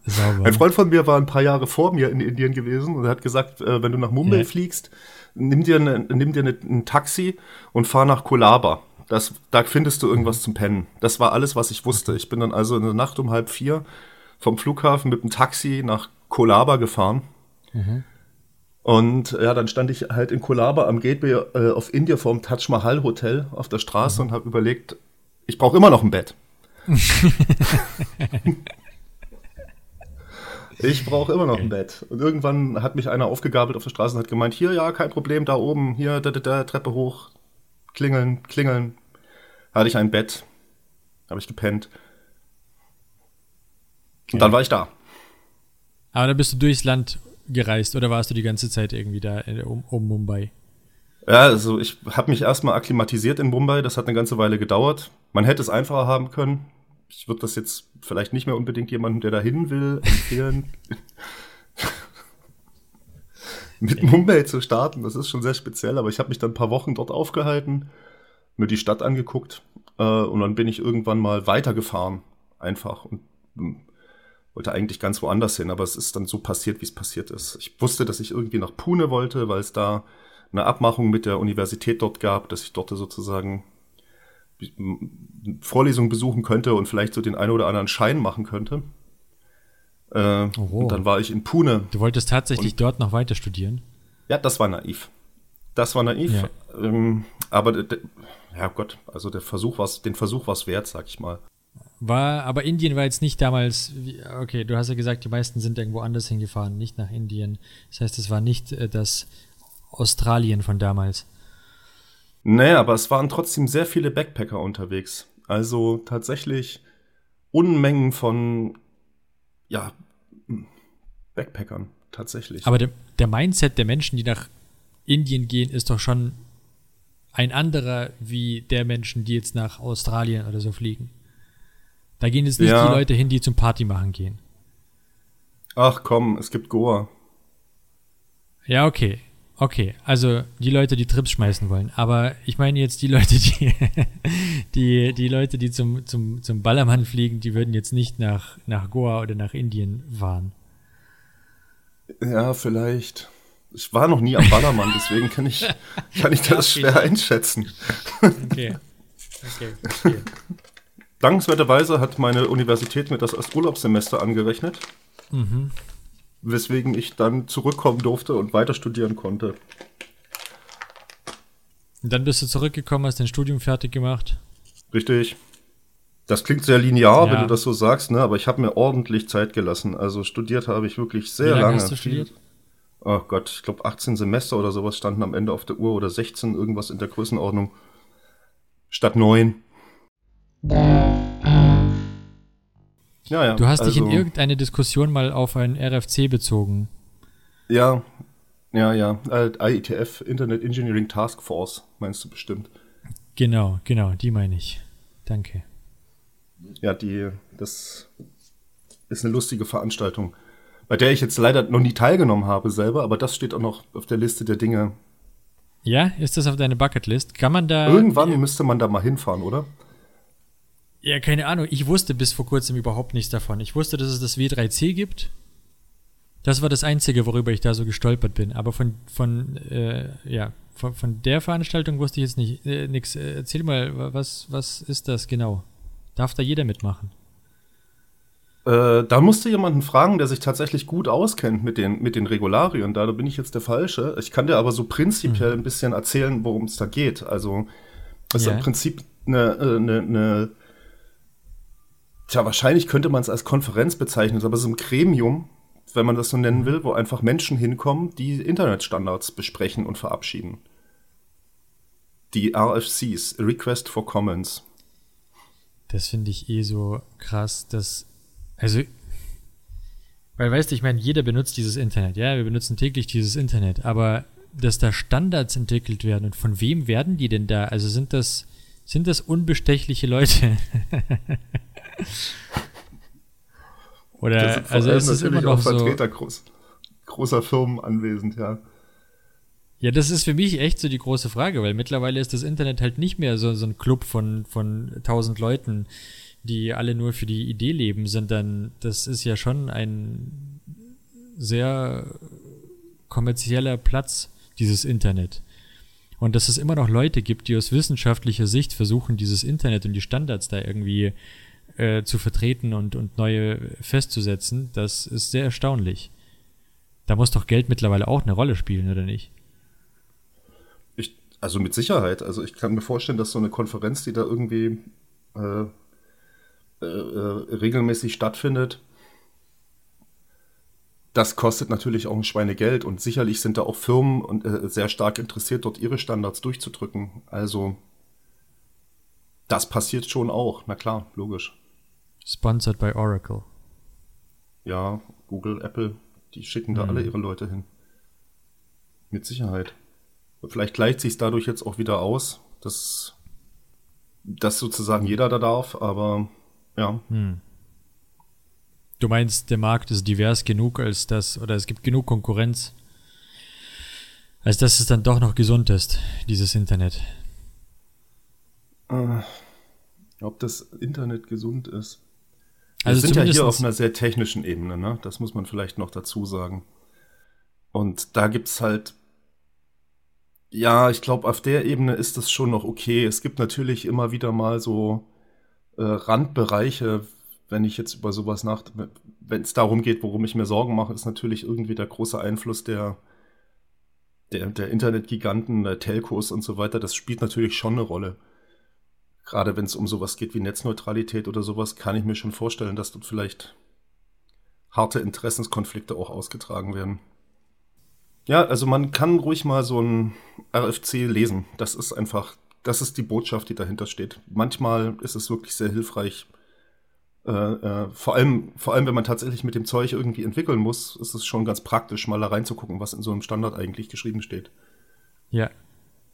Sauber. Ein Freund von mir war ein paar Jahre vor mir in Indien gewesen und hat gesagt, äh, wenn du nach Mumbai Ja. fliegst, nimm dir, ne, nimm dir ne, ein Taxi und fahr nach Kolaba. Das, da findest du irgendwas zum Pennen. Das war alles, was ich wusste. Ich bin dann also in der Nacht um halb vier vom Flughafen mit dem Taxi nach Kolaba gefahren. Mhm. Und ja, dann stand ich halt in Kolaba am Gateway äh, of India vorm Taj Mahal Hotel auf der Straße Mhm. und habe überlegt, ich brauche immer noch ein Bett. Ich brauche immer noch ein Bett. Und irgendwann hat mich einer aufgegabelt auf der Straße und hat gemeint, hier, ja, kein Problem, da oben, hier, da, da, da, Treppe hoch, klingeln, klingeln. Hatte ich ein Bett, habe ich gepennt. Und dann war ich da. Aber dann bist du durchs Land gereist oder warst du die ganze Zeit irgendwie da in, um, um Mumbai? Ja, also ich habe mich erstmal akklimatisiert in Mumbai. Das hat eine ganze Weile gedauert. Man hätte es einfacher haben können. Ich würde das jetzt vielleicht nicht mehr unbedingt jemandem, der dahin will, empfehlen, mit Mumbai zu starten. Das ist schon sehr speziell, aber ich habe mich dann ein paar Wochen dort aufgehalten, mir die Stadt angeguckt äh, und dann bin ich irgendwann mal weitergefahren. Einfach und hm, wollte eigentlich ganz woanders hin, aber es ist dann so passiert, wie es passiert ist. Ich wusste, dass ich irgendwie nach Pune wollte, weil es da eine Abmachung mit der Universität dort gab, dass ich dort sozusagen Vorlesungen besuchen könnte und vielleicht so den einen oder anderen Schein machen könnte. Äh, Oho. und dann war ich in Pune. Du wolltest tatsächlich dort noch weiter studieren? Ja, das war naiv. Das war naiv. Ja. Ähm, aber ja Gott, also der Versuch war's, den Versuch war es wert, sag ich mal. War, aber Indien war jetzt nicht damals, okay, du hast ja gesagt, die meisten sind irgendwo anders hingefahren, nicht nach Indien. Das heißt, es war nicht äh, das Australien von damals. Nee, aber es waren trotzdem sehr viele Backpacker unterwegs. Also tatsächlich Unmengen von, ja, Backpackern, tatsächlich. Aber der, der Mindset der Menschen, die nach Indien gehen, ist doch schon ein anderer wie der Menschen, die jetzt nach Australien oder so fliegen. Da gehen jetzt nicht Ja. die Leute hin, die zum Party machen gehen. Ach komm, es gibt Goa. Ja, okay. Okay, also die Leute, die Trips schmeißen wollen. Aber ich meine jetzt die Leute, die, die, die Leute, die zum, zum, zum Ballermann fliegen, die würden jetzt nicht nach, nach Goa oder nach Indien fahren. Ja, vielleicht. Ich war noch nie am Ballermann, deswegen kann ich, kann ich das schwer einschätzen. Okay. Okay, verstehe. Dankenswerterweise hat meine Universität mir das als Urlaubssemester angerechnet, Mhm. Weswegen ich dann zurückkommen durfte und weiter studieren konnte. Und dann bist du zurückgekommen, hast dein Studium fertig gemacht. Richtig. Das klingt sehr linear, Ja. wenn du das so sagst, ne? aber ich habe mir ordentlich Zeit gelassen. Also studiert habe ich wirklich sehr Wie lange lange. hast du studiert? Oh Gott, ich glaube 18 Semester oder sowas standen am Ende auf der Uhr oder 16, irgendwas in der Größenordnung. Statt 9. Ja, ja. Du hast dich in also- irgendeine Diskussion mal auf ein RFC bezogen. Ja, ja, ja. Äh, IETF, Internet Engineering Task Force, meinst du bestimmt. Genau, genau, die meine ich. Danke. Ja, die, das ist eine lustige Veranstaltung, bei der ich jetzt leider noch nie teilgenommen habe selber, aber das steht auch noch auf der Liste der Dinge. Ja, ist das auf deiner Bucketlist? Kann man da. Irgendwann müsste man da mal hinfahren, oder? Ja, keine Ahnung. Ich wusste bis vor kurzem überhaupt nichts davon. Ich wusste, dass es das W3C gibt. Das war das Einzige, worüber ich da so gestolpert bin. Aber von, von, äh, ja, von, von der Veranstaltung wusste ich jetzt nicht äh, nix. Äh, erzähl mal, wa- was, was ist das genau? Darf da jeder mitmachen? Äh, da musste jemanden fragen, der sich tatsächlich gut auskennt mit den, mit den Regularien. Da bin ich jetzt der Falsche. Ich kann dir aber so prinzipiell ein bisschen erzählen, worum es da geht. Also, es ist Ja. im Prinzip eine, äh, eine, eine Tja, wahrscheinlich könnte man es als Konferenz bezeichnen, aber es ist ein Gremium, wenn man das so nennen will, wo einfach Menschen hinkommen, die Internetstandards besprechen und verabschieden. Die RFCs, Request for Comments. Das finde ich eh so krass, dass. Also. Weil, weißt du, ich meine, jeder benutzt dieses Internet. Ja, wir benutzen täglich dieses Internet. Aber dass da Standards entwickelt werden und von wem werden die denn da? Also sind das. Sind das unbestechliche Leute? Oder, sind also ist es immer noch auch so. Vertreter groß, großer Firmen anwesend, ja. Ja, das ist für mich echt so die große Frage, weil mittlerweile ist das Internet halt nicht mehr so, so ein Club von, von tausend Leuten, die alle nur für die Idee leben, sondern das ist ja schon ein sehr kommerzieller Platz, dieses Internet. Und dass es immer noch Leute gibt, die aus wissenschaftlicher Sicht versuchen, dieses Internet und die Standards da irgendwie äh, zu vertreten und, und neue festzusetzen, das ist sehr erstaunlich. Da muss doch Geld mittlerweile auch eine Rolle spielen, oder nicht? Ich, also mit Sicherheit. Also ich kann mir vorstellen, dass so eine Konferenz, die da irgendwie äh, äh, regelmäßig stattfindet, das kostet natürlich auch ein Schweinegeld und sicherlich sind da auch Firmen und, äh, sehr stark interessiert, dort ihre Standards durchzudrücken. Also das passiert schon auch, na klar, logisch. Sponsored by Oracle. Ja, Google, Apple, die schicken da Mhm. alle ihre Leute hin. Mit Sicherheit. Vielleicht gleicht sich dadurch jetzt auch wieder aus, dass, dass sozusagen jeder da darf, aber ja. Du meinst, der Markt ist divers genug, als das, oder es gibt genug Konkurrenz, als dass es dann doch noch gesund ist, dieses Internet. Äh, ob das Internet gesund ist. Wir Also sind ja hier auf einer sehr technischen Ebene, ne? Das muss man vielleicht noch dazu sagen. Und da gibt's halt, ja, ich glaube, auf der Ebene ist das schon noch okay. Es gibt natürlich immer wieder mal so äh, Randbereiche, wenn ich jetzt über sowas nach, wenn es darum geht, worum ich mir Sorgen mache, ist natürlich irgendwie der große Einfluss der, der, der Internetgiganten, der Telcos und so weiter. Das spielt natürlich schon eine Rolle. Gerade wenn es um sowas geht wie Netzneutralität oder sowas, kann ich mir schon vorstellen, dass dort vielleicht harte Interessenskonflikte auch ausgetragen werden. Ja, also man kann ruhig mal so ein RFC lesen. Das ist einfach, das ist die Botschaft, die dahinter steht. Manchmal ist es wirklich sehr hilfreich. Äh, äh, vor allem, vor allem, wenn man tatsächlich mit dem Zeug irgendwie entwickeln muss, ist es schon ganz praktisch, mal da reinzugucken, was in so einem Standard eigentlich geschrieben steht. Ja.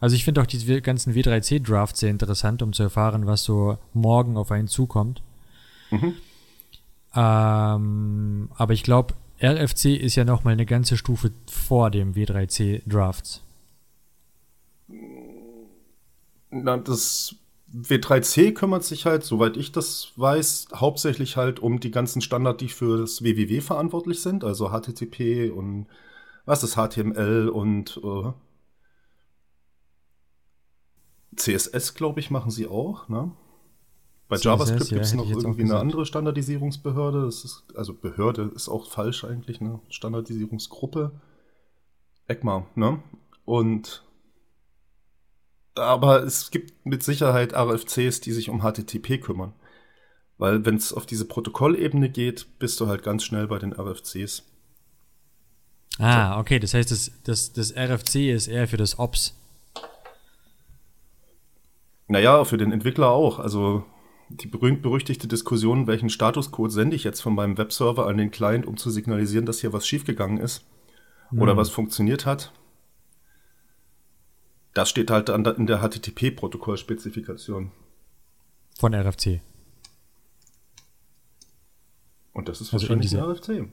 Also ich finde auch diese ganzen W3C-Drafts sehr interessant, um zu erfahren, was so morgen auf einen zukommt. Mhm. Ähm, aber ich glaube, RFC ist ja noch mal eine ganze Stufe vor dem W3C-Drafts. Na, das W3C kümmert sich halt, soweit ich das weiß, hauptsächlich halt um die ganzen Standards, die für das WWW verantwortlich sind, also HTTP und was ist HTML und äh, CSS, glaube ich, machen sie auch. Ne? Bei CSS, JavaScript ja, gibt es noch irgendwie eine andere Standardisierungsbehörde. Das ist, also Behörde ist auch falsch eigentlich, ne? Standardisierungsgruppe. ECMA, ne? Und aber es gibt mit Sicherheit RFCs, die sich um HTTP kümmern. Weil wenn es auf diese Protokollebene geht, bist du halt ganz schnell bei den RFCs. Ah, okay, das heißt, das, das, das RFC ist eher für das Ops. Naja, für den Entwickler auch. Also die berühmt-berüchtigte Diskussion, welchen Statuscode sende ich jetzt von meinem Webserver an den Client, um zu signalisieren, dass hier was schiefgegangen ist oder was funktioniert hat. Das steht halt in der HTTP-Protokollspezifikation. Von RFC. Und das ist Also wahrscheinlich in ein RFC.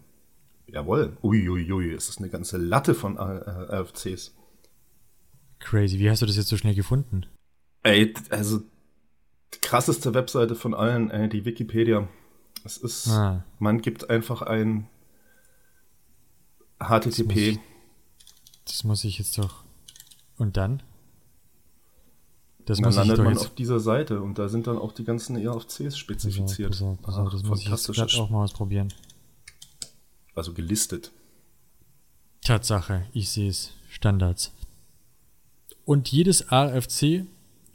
Jawohl. Uiuiui, ui, es ist eine ganze Latte von RFCs. Crazy. Wie hast du das jetzt so schnell gefunden? Ey, also die krasseste Webseite von allen, ey, die Wikipedia. Es ist, Ah. man gibt einfach ein HTTP. Das muss ich jetzt doch. Und dann? Das Und dann muss ich landet man jetzt. auf dieser Seite und da sind dann auch die ganzen ERFCs spezifiziert. Pass auf, pass auf, pass auf, das muss ich jetzt auch mal ausprobieren. Also gelistet. Tatsache, ich sehe es. Standards. Und jedes RFC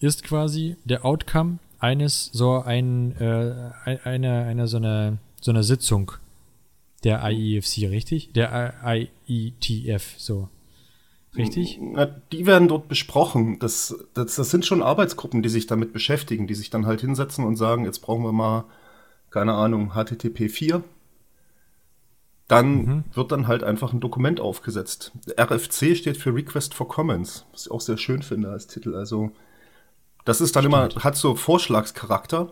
ist quasi der Outcome eines so ein, äh, ein- einer, einer so einer so einer Sitzung der IEFC, richtig? Der IETF, so. Richtig? Na, die werden dort besprochen. Das, das, das sind schon Arbeitsgruppen, die sich damit beschäftigen, die sich dann halt hinsetzen und sagen, jetzt brauchen wir mal, keine Ahnung, HTTP 4. Dann Mhm. wird dann halt einfach ein Dokument aufgesetzt. RFC steht für Request for Comments, was ich auch sehr schön finde als Titel. Also, das ist dann immer, hat so Vorschlagscharakter.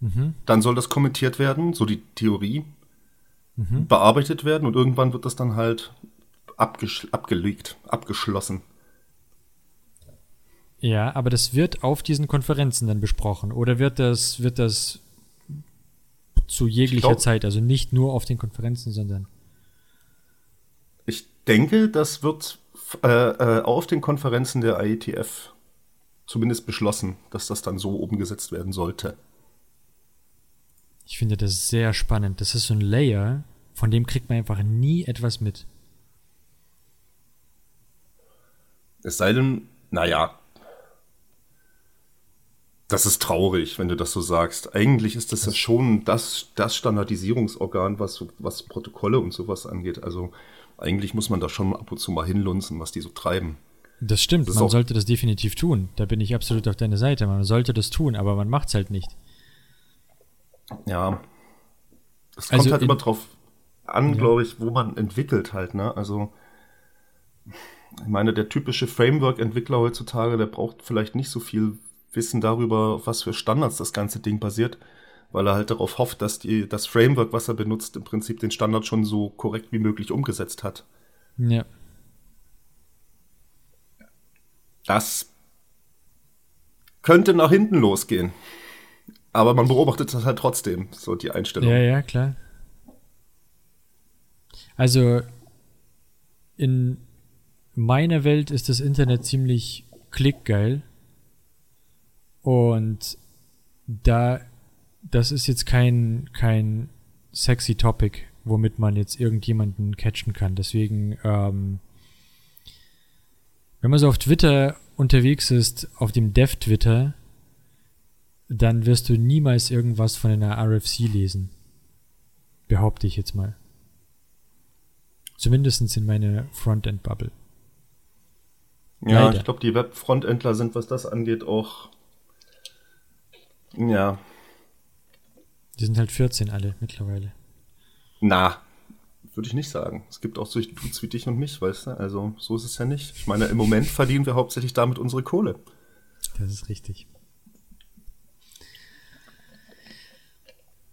Mhm. Dann soll das kommentiert werden, so die Theorie, Mhm. bearbeitet werden und irgendwann wird das dann halt abgesch abgelegt, abgeschlossen. Ja, aber das wird auf diesen Konferenzen dann besprochen. Oder wird das, wird das zu jeglicher glaub- Zeit, also nicht nur auf den Konferenzen, sondern. Ich denke, das wird äh, äh, auf den Konferenzen der IETF zumindest beschlossen, dass das dann so umgesetzt werden sollte. Ich finde das sehr spannend. Das ist so ein Layer, von dem kriegt man einfach nie etwas mit. Es sei denn, naja, das ist traurig, wenn du das so sagst. Eigentlich ist das ja schon das, das Standardisierungsorgan, was, was Protokolle und sowas angeht. Also eigentlich muss man da schon ab und zu mal hinlunzen, was die so treiben. Das stimmt, Das man sollte das definitiv tun. Da bin ich absolut auf deiner Seite. Man sollte das tun, aber man macht's halt nicht. Ja. Es Also kommt halt immer drauf an, glaube ich, wo man entwickelt halt, ne? Also ich meine, der typische Framework-Entwickler heutzutage, der braucht vielleicht nicht so viel Wissen darüber, auf was für Standards das ganze Ding basiert, weil er halt darauf hofft, dass die, das Framework, was er benutzt, im Prinzip den Standard schon so korrekt wie möglich umgesetzt hat. Ja. Das könnte nach hinten losgehen. Aber man beobachtet das halt trotzdem, so die Einstellung. Ja, ja, klar. Also in meiner Welt ist das Internet ziemlich klickgeil. Und da, das ist jetzt kein, kein sexy Topic, womit man jetzt irgendjemanden catchen kann. Deswegen, ähm, wenn man so auf Twitter unterwegs ist, auf dem Dev-Twitter, dann wirst du niemals irgendwas von einer RFC lesen. Behaupte ich jetzt mal. Zumindest in meiner Frontend-Bubble. Ja, Leider. ich glaube, die Web-Frontendler sind, was das angeht, auch. Ja, Die sind halt 14 alle mittlerweile. na, würde ich nicht sagen. Es gibt auch solche Dudes wie dich und mich, weißt du? Also, so ist es ja nicht. Ich meine, im Moment verdienen wir hauptsächlich damit unsere Kohle. Das ist richtig.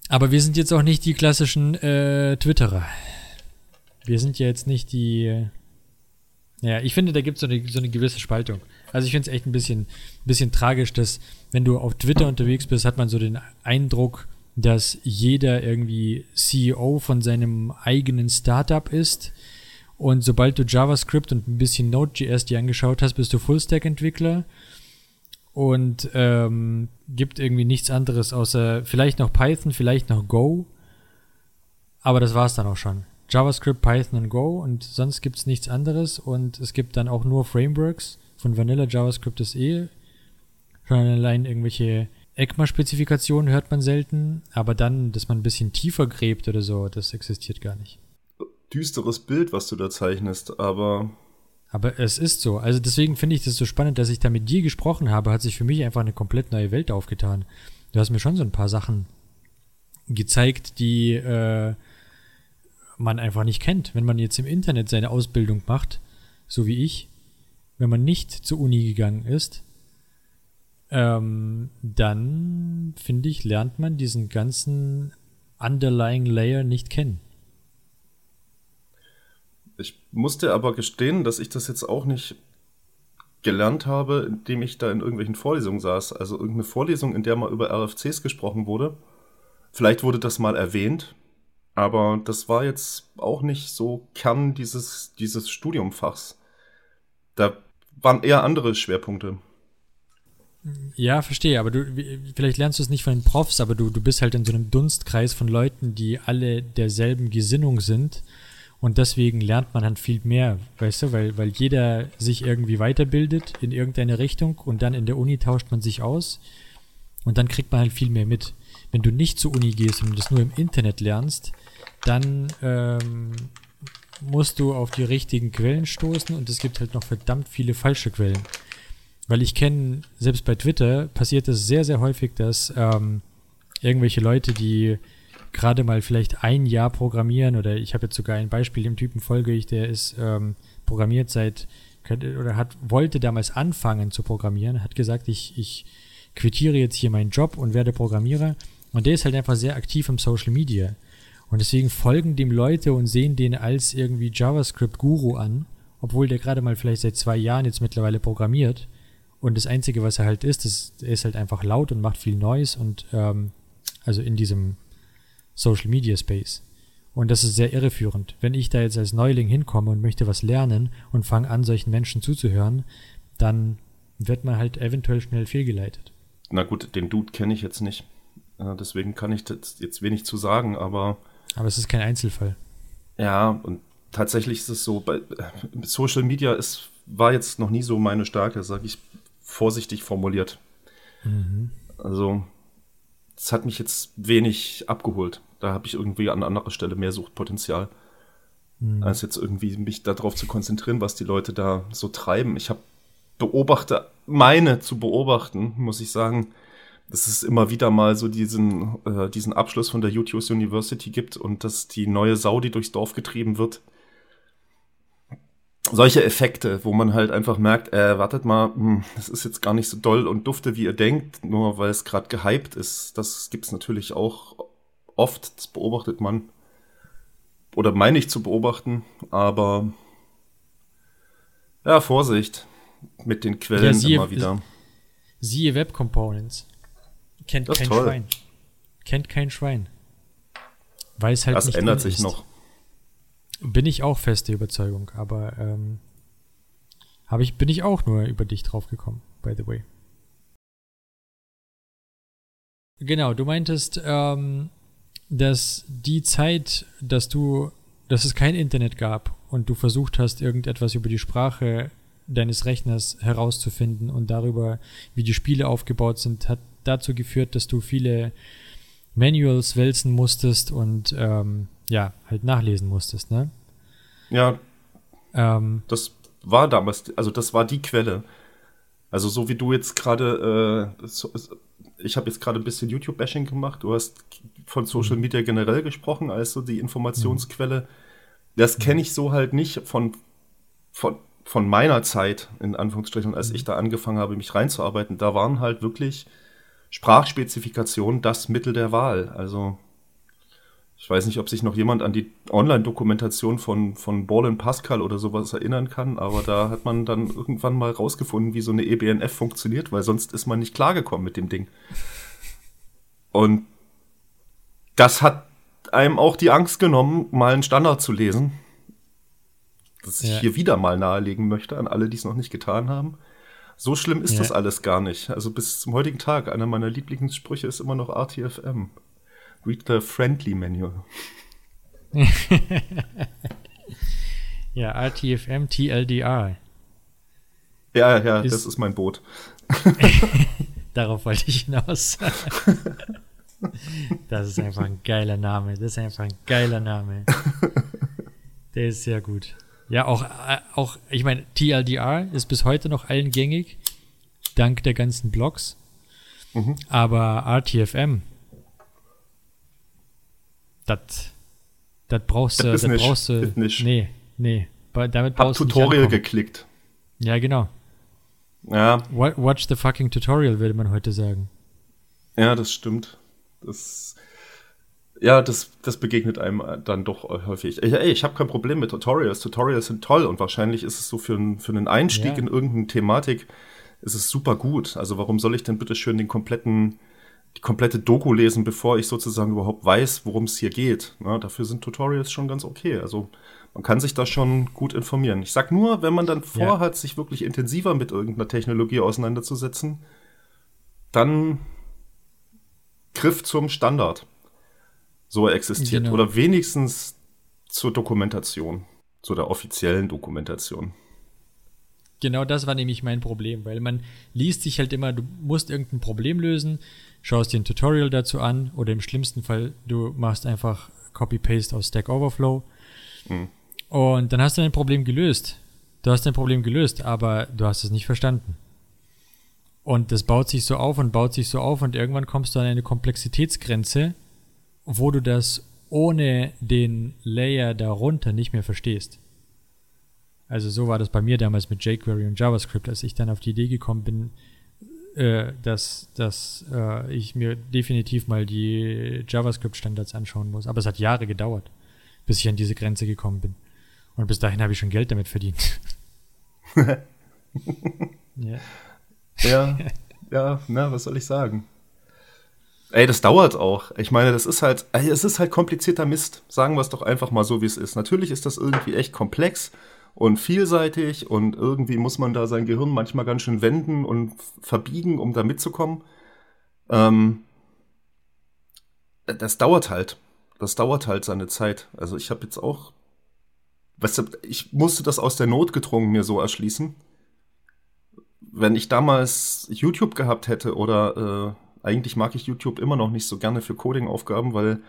Aber wir sind jetzt auch nicht die klassischen äh, Twitterer. Wir sind ja jetzt nicht die. äh, Ja, ich finde, da gibt es so eine, so eine gewisse Spaltung. Also ich finde es echt ein bisschen, bisschen tragisch, dass wenn du auf Twitter unterwegs bist, hat man so den Eindruck, dass jeder irgendwie CEO von seinem eigenen Startup ist. Und sobald du JavaScript und ein bisschen Node.js dir angeschaut hast, bist du Fullstack-Entwickler und ähm, gibt irgendwie nichts anderes außer vielleicht noch Python, vielleicht noch Go. Aber das war's dann auch schon. JavaScript, Python und Go und sonst gibt's nichts anderes und es gibt dann auch nur Frameworks. Von Vanilla JavaScript ist eh schon allein irgendwelche ECMA-Spezifikationen hört man selten, aber dann, dass man ein bisschen tiefer gräbt oder so, das existiert gar nicht. Düsteres Bild, was du da zeichnest, aber Aber es ist so. Also deswegen finde ich das so spannend, dass ich da mit dir gesprochen habe, hat sich für mich einfach eine komplett neue Welt aufgetan. Du hast mir schon so ein paar Sachen gezeigt, die äh, man einfach nicht kennt. Wenn man jetzt im Internet seine Ausbildung macht, so wie ich, wenn man nicht zur Uni gegangen ist, ähm, dann finde ich, lernt man diesen ganzen underlying Layer nicht kennen. ich musste aber gestehen, dass ich das jetzt auch nicht gelernt habe, indem ich da in irgendwelchen Vorlesungen saß. Also irgendeine Vorlesung, in der mal über RFCs gesprochen wurde. Vielleicht wurde das mal erwähnt, aber das war jetzt auch nicht so Kern dieses, dieses Studiumfachs. Da waren eher andere Schwerpunkte. Ja, verstehe, aber du, vielleicht lernst du es nicht von den Profs, aber du, du bist halt in so einem Dunstkreis von Leuten, die alle derselben Gesinnung sind. Und deswegen lernt man halt viel mehr, weißt du, weil, weil jeder sich irgendwie weiterbildet in irgendeine Richtung und dann in der Uni tauscht man sich aus und dann kriegt man halt viel mehr mit. Wenn du nicht zur Uni gehst und das nur im Internet lernst, dann ähm, musst du auf die richtigen Quellen stoßen und es gibt halt noch verdammt viele falsche Quellen. Weil ich kenne, selbst bei Twitter passiert es sehr, sehr häufig, dass ähm, irgendwelche Leute, die gerade mal vielleicht ein Jahr programmieren, oder ich habe jetzt sogar ein Beispiel, dem Typen folge ich, der ist ähm, programmiert seit, oder hat, wollte damals anfangen zu programmieren, hat gesagt, ich, ich quittiere jetzt hier meinen Job und werde Programmierer. Und der ist halt einfach sehr aktiv im Social Media. Und deswegen folgen dem Leute und sehen den als irgendwie JavaScript-Guru an, obwohl der gerade mal vielleicht seit zwei Jahren jetzt mittlerweile programmiert. Und das Einzige, was er halt ist, ist, er ist halt einfach laut und macht viel Noise und ähm, also in diesem Social Media Space. Und das ist sehr irreführend. Wenn ich da jetzt als Neuling hinkomme und möchte was lernen und fange an, solchen Menschen zuzuhören, dann wird man halt eventuell schnell fehlgeleitet. Na gut, den Dude kenne ich jetzt nicht. Äh, deswegen kann ich jetzt jetzt wenig zu sagen, aber Aber es ist kein Einzelfall. Ja, und tatsächlich ist es so, bei äh, Social Media ist, war jetzt noch nie so meine Stärke, sage ich vorsichtig formuliert. Also, es hat mich jetzt wenig abgeholt. Da habe ich irgendwie an anderer Stelle mehr Suchtpotenzial, als jetzt irgendwie mich darauf zu konzentrieren, was die Leute da so treiben. Ich habe beobachte, meine zu beobachten, muss ich sagen, dass es immer wieder mal so diesen, äh, diesen Abschluss von der YouTube University gibt und dass die neue Sau, die durchs Dorf getrieben wird, solche Effekte, wo man halt einfach merkt, äh, wartet mal, hm, das ist jetzt gar nicht so doll und dufte, wie ihr denkt, nur weil es gerade gehypt ist. Das gibt's natürlich auch oft, das beobachtet man. Oder meine ich zu beobachten, aber ja, Vorsicht mit den Quellen Ja, siehe- immer wieder. Siehe Web Components. Kennt Das kein toll. Schwein. Kennt kein Schwein. Weiß halt Das nicht ändert drin sich ist. noch. Bin ich auch feste Überzeugung, aber ähm, hab ich, bin ich auch nur über dich draufgekommen, by the way. Genau, du meintest, ähm, dass die Zeit, dass du, dass es kein Internet gab und du versucht hast, irgendetwas über die Sprache deines Rechners herauszufinden und darüber, wie die Spiele aufgebaut sind, hat dazu geführt, dass du viele Manuals wälzen musstest und ähm, ja, halt nachlesen musstest, ne? Ja, Ähm, das war damals, also das war die Quelle. Also so wie du jetzt gerade, äh, so, ich habe jetzt gerade ein bisschen YouTube-Bashing gemacht. Du hast von Social Mhm. Media generell gesprochen als so die Informationsquelle. Das Mhm. kenne ich so halt nicht von, von, von meiner Zeit, in Anführungsstrichen, Mhm. als ich da angefangen habe, mich reinzuarbeiten. Da waren halt wirklich Sprachspezifikationen das Mittel der Wahl. Also ich weiß nicht, ob sich noch jemand an die Online-Dokumentation von, von Ball Pascal oder sowas erinnern kann, aber da hat man dann irgendwann mal rausgefunden, wie so eine EBNF funktioniert, weil sonst ist man nicht klargekommen mit dem Ding. Und das hat einem auch die Angst genommen, mal einen Standard zu lesen. Das ich Ja. hier wieder mal nahelegen möchte an alle, die es noch nicht getan haben. So schlimm ist Ja. das alles gar nicht. Also bis zum heutigen Tag, einer meiner Lieblingssprüche ist immer noch RTFM. Read the friendly manual. ja, RTFM TLDR. Ja, ja, Ist- das ist mein Boot. Darauf wollte ich hinaus. das ist einfach ein geiler Name. Das ist einfach ein geiler Name. Der ist sehr gut. Ja, auch, äh, auch ich meine, TLDR ist bis heute noch allen gängig, dank der ganzen Blogs. Mhm. Aber RTFM, das das brauchst du, Das nicht, brauchst du. nicht. Nee, nee. Damit Hab brauchst du nicht Tutorial geklickt. Ja, genau. Ja, Wa- Watch the fucking Tutorial, würde man heute sagen. ja, das stimmt. Das, ja, das, das begegnet einem dann doch häufig. Ey, ey, ich habe kein Problem mit Tutorials. Tutorials sind toll und wahrscheinlich ist es so für, einen- für einen Einstieg Ja. in irgendeine Thematik ist es super gut. Also warum soll ich denn bitte schön den kompletten, die komplette Doku lesen, bevor ich sozusagen überhaupt weiß, worum es hier geht? Na, dafür sind Tutorials schon ganz okay. Also man kann sich da schon gut informieren. Ich sag nur, wenn man dann vorhat, sich wirklich intensiver mit irgendeiner Technologie auseinanderzusetzen, dann Griff zum Standard. So er existiert. Genau. Oder wenigstens zur Dokumentation. Zu der offiziellen Dokumentation. Genau das war nämlich mein Problem, weil man liest sich halt immer, du musst irgendein Problem lösen, schaust dir ein Tutorial dazu an oder im schlimmsten Fall, du machst einfach Copy-Paste aus Stack Overflow und dann hast du dein Problem gelöst. Du hast dein Problem gelöst, aber du hast es nicht verstanden. Und das baut sich so auf und baut sich so auf und irgendwann kommst du an eine Komplexitätsgrenze, wo du das ohne den Layer darunter nicht mehr verstehst. Also so war das bei mir damals mit jQuery und JavaScript, als ich dann auf die Idee gekommen bin, äh, dass, dass äh, ich mir definitiv mal die JavaScript-Standards anschauen muss. Aber es hat Jahre gedauert, bis ich an diese Grenze gekommen bin. Und bis dahin habe ich schon Geld damit verdient. ja. Ja, ja, na, was soll ich sagen? Ey, das dauert auch. Ich meine, das ist halt, ey, es ist halt komplizierter Mist. Sagen wir es doch einfach mal so, wie es ist. Natürlich ist das irgendwie echt komplex und vielseitig und irgendwie muss man da sein Gehirn manchmal ganz schön wenden und verbiegen, um da mitzukommen. Ähm, das dauert halt. Das dauert halt seine Zeit. Also ich habe jetzt auch, weißt du, ich musste das aus der Not gedrungen mir so erschließen wenn ich damals YouTube gehabt hätte oder äh, eigentlich mag ich YouTube immer noch nicht so gerne für Coding-Aufgaben, weil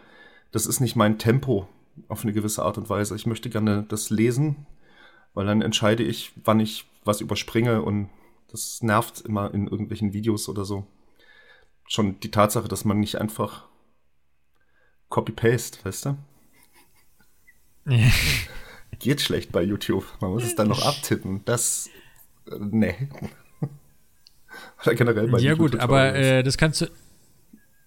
das ist nicht mein Tempo auf eine gewisse Art und Weise. Ich möchte gerne das lesen, weil dann entscheide ich, wann ich was überspringe und das nervt immer in irgendwelchen Videos oder so. Schon die Tatsache, dass man nicht einfach Copy-Paste, weißt du? geht schlecht bei YouTube. Man muss es dann noch abtippen. Das, äh, nee. Oder generell bei Ja, gut, aber äh, das kannst du,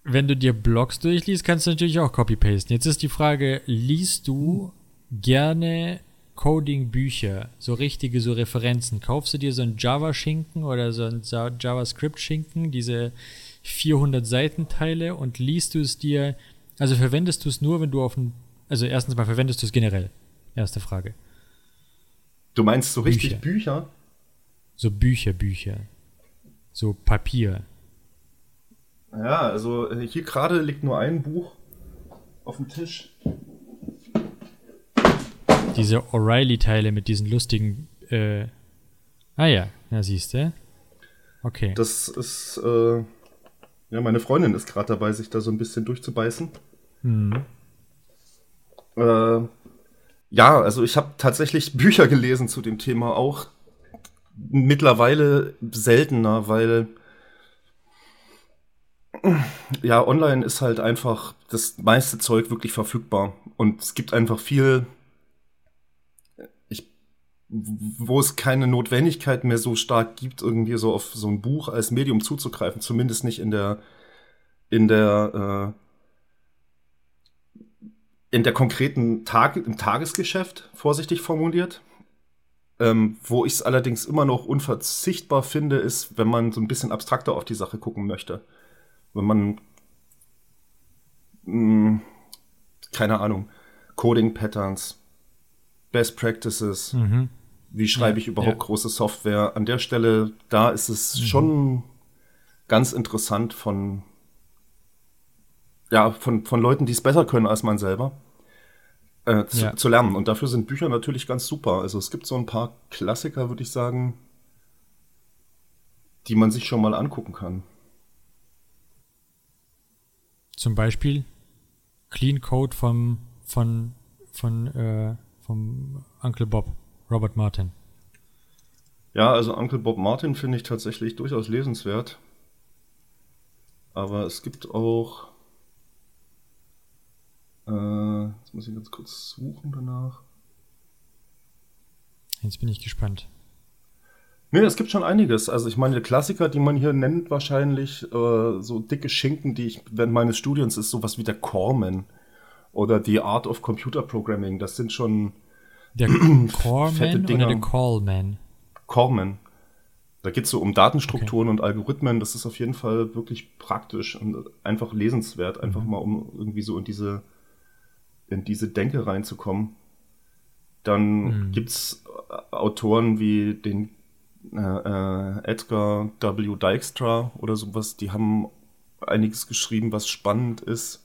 wenn du dir Blogs durchliest, kannst du natürlich auch copy-pasten. Jetzt ist die Frage, liest du gerne Coding-Bücher, so richtige, so Referenzen? Kaufst du dir so einen Java-Schinken oder so einen Sa- JavaScript-Schinken, diese 400 Seitenteile und liest du es dir, also verwendest du es nur, wenn du auf ein, also erstens mal verwendest du es generell? Erste Frage. du meinst so richtig Bücher. Bücher? So Bücher, Bücher. So Papier. Ja, also hier gerade liegt nur ein Buch auf dem Tisch. Diese O'Reilly-Teile mit diesen lustigen, äh, ah ja, ja, siehst du. Okay. Das ist, äh, ja, meine Freundin ist gerade dabei, sich da so ein bisschen durchzubeißen. Hm. Äh, ja, also ich habe tatsächlich Bücher gelesen zu dem Thema, auch mittlerweile seltener, weil ja, online ist halt einfach das meiste Zeug wirklich verfügbar und es gibt einfach viel, wo es keine Notwendigkeit mehr so stark gibt, irgendwie so auf so ein Buch als Medium zuzugreifen, zumindest nicht in der in der äh, in der konkreten Tag, im Tagesgeschäft, vorsichtig formuliert. Ähm, wo ich es allerdings immer noch unverzichtbar finde, ist, wenn man so ein bisschen abstrakter auf die Sache gucken möchte. Wenn man, mh, keine Ahnung, Coding Patterns, Best Practices, Mhm. wie schreibe ich überhaupt ja. große Software? An der Stelle, da ist es schon ganz interessant von, ja, von, von Leuten, die es besser können als man selber, äh, zu, Ja. zu lernen. Und dafür sind Bücher natürlich ganz super. Also es gibt so ein paar Klassiker, würde ich sagen, die man sich schon mal angucken kann. Zum Beispiel Clean Code vom, von, von, äh, vom Uncle Bob, Robert Martin. Ja, also Uncle Bob Martin finde ich tatsächlich durchaus lesenswert. Aber es gibt auch. Äh, jetzt muss ich ganz kurz suchen danach. Jetzt bin ich gespannt. Nee, es gibt schon einiges. Also ich meine, Klassiker, die man hier nennt, wahrscheinlich äh, so dicke Schinken, die ich während meines Studiums ist sowas wie der Corman oder die Art of Computer Programming. Das sind schon Der Fette Coreman oder Dinger. der Callman? Corman. Da geht es so um Datenstrukturen und Algorithmen. Das ist auf jeden Fall wirklich praktisch und einfach lesenswert, einfach mal um irgendwie so in diese, in diese Denke reinzukommen. Dann Mhm. gibt's äh, Autoren wie den äh, äh, Edgar W. Dijkstra oder sowas, die haben einiges geschrieben, was spannend ist.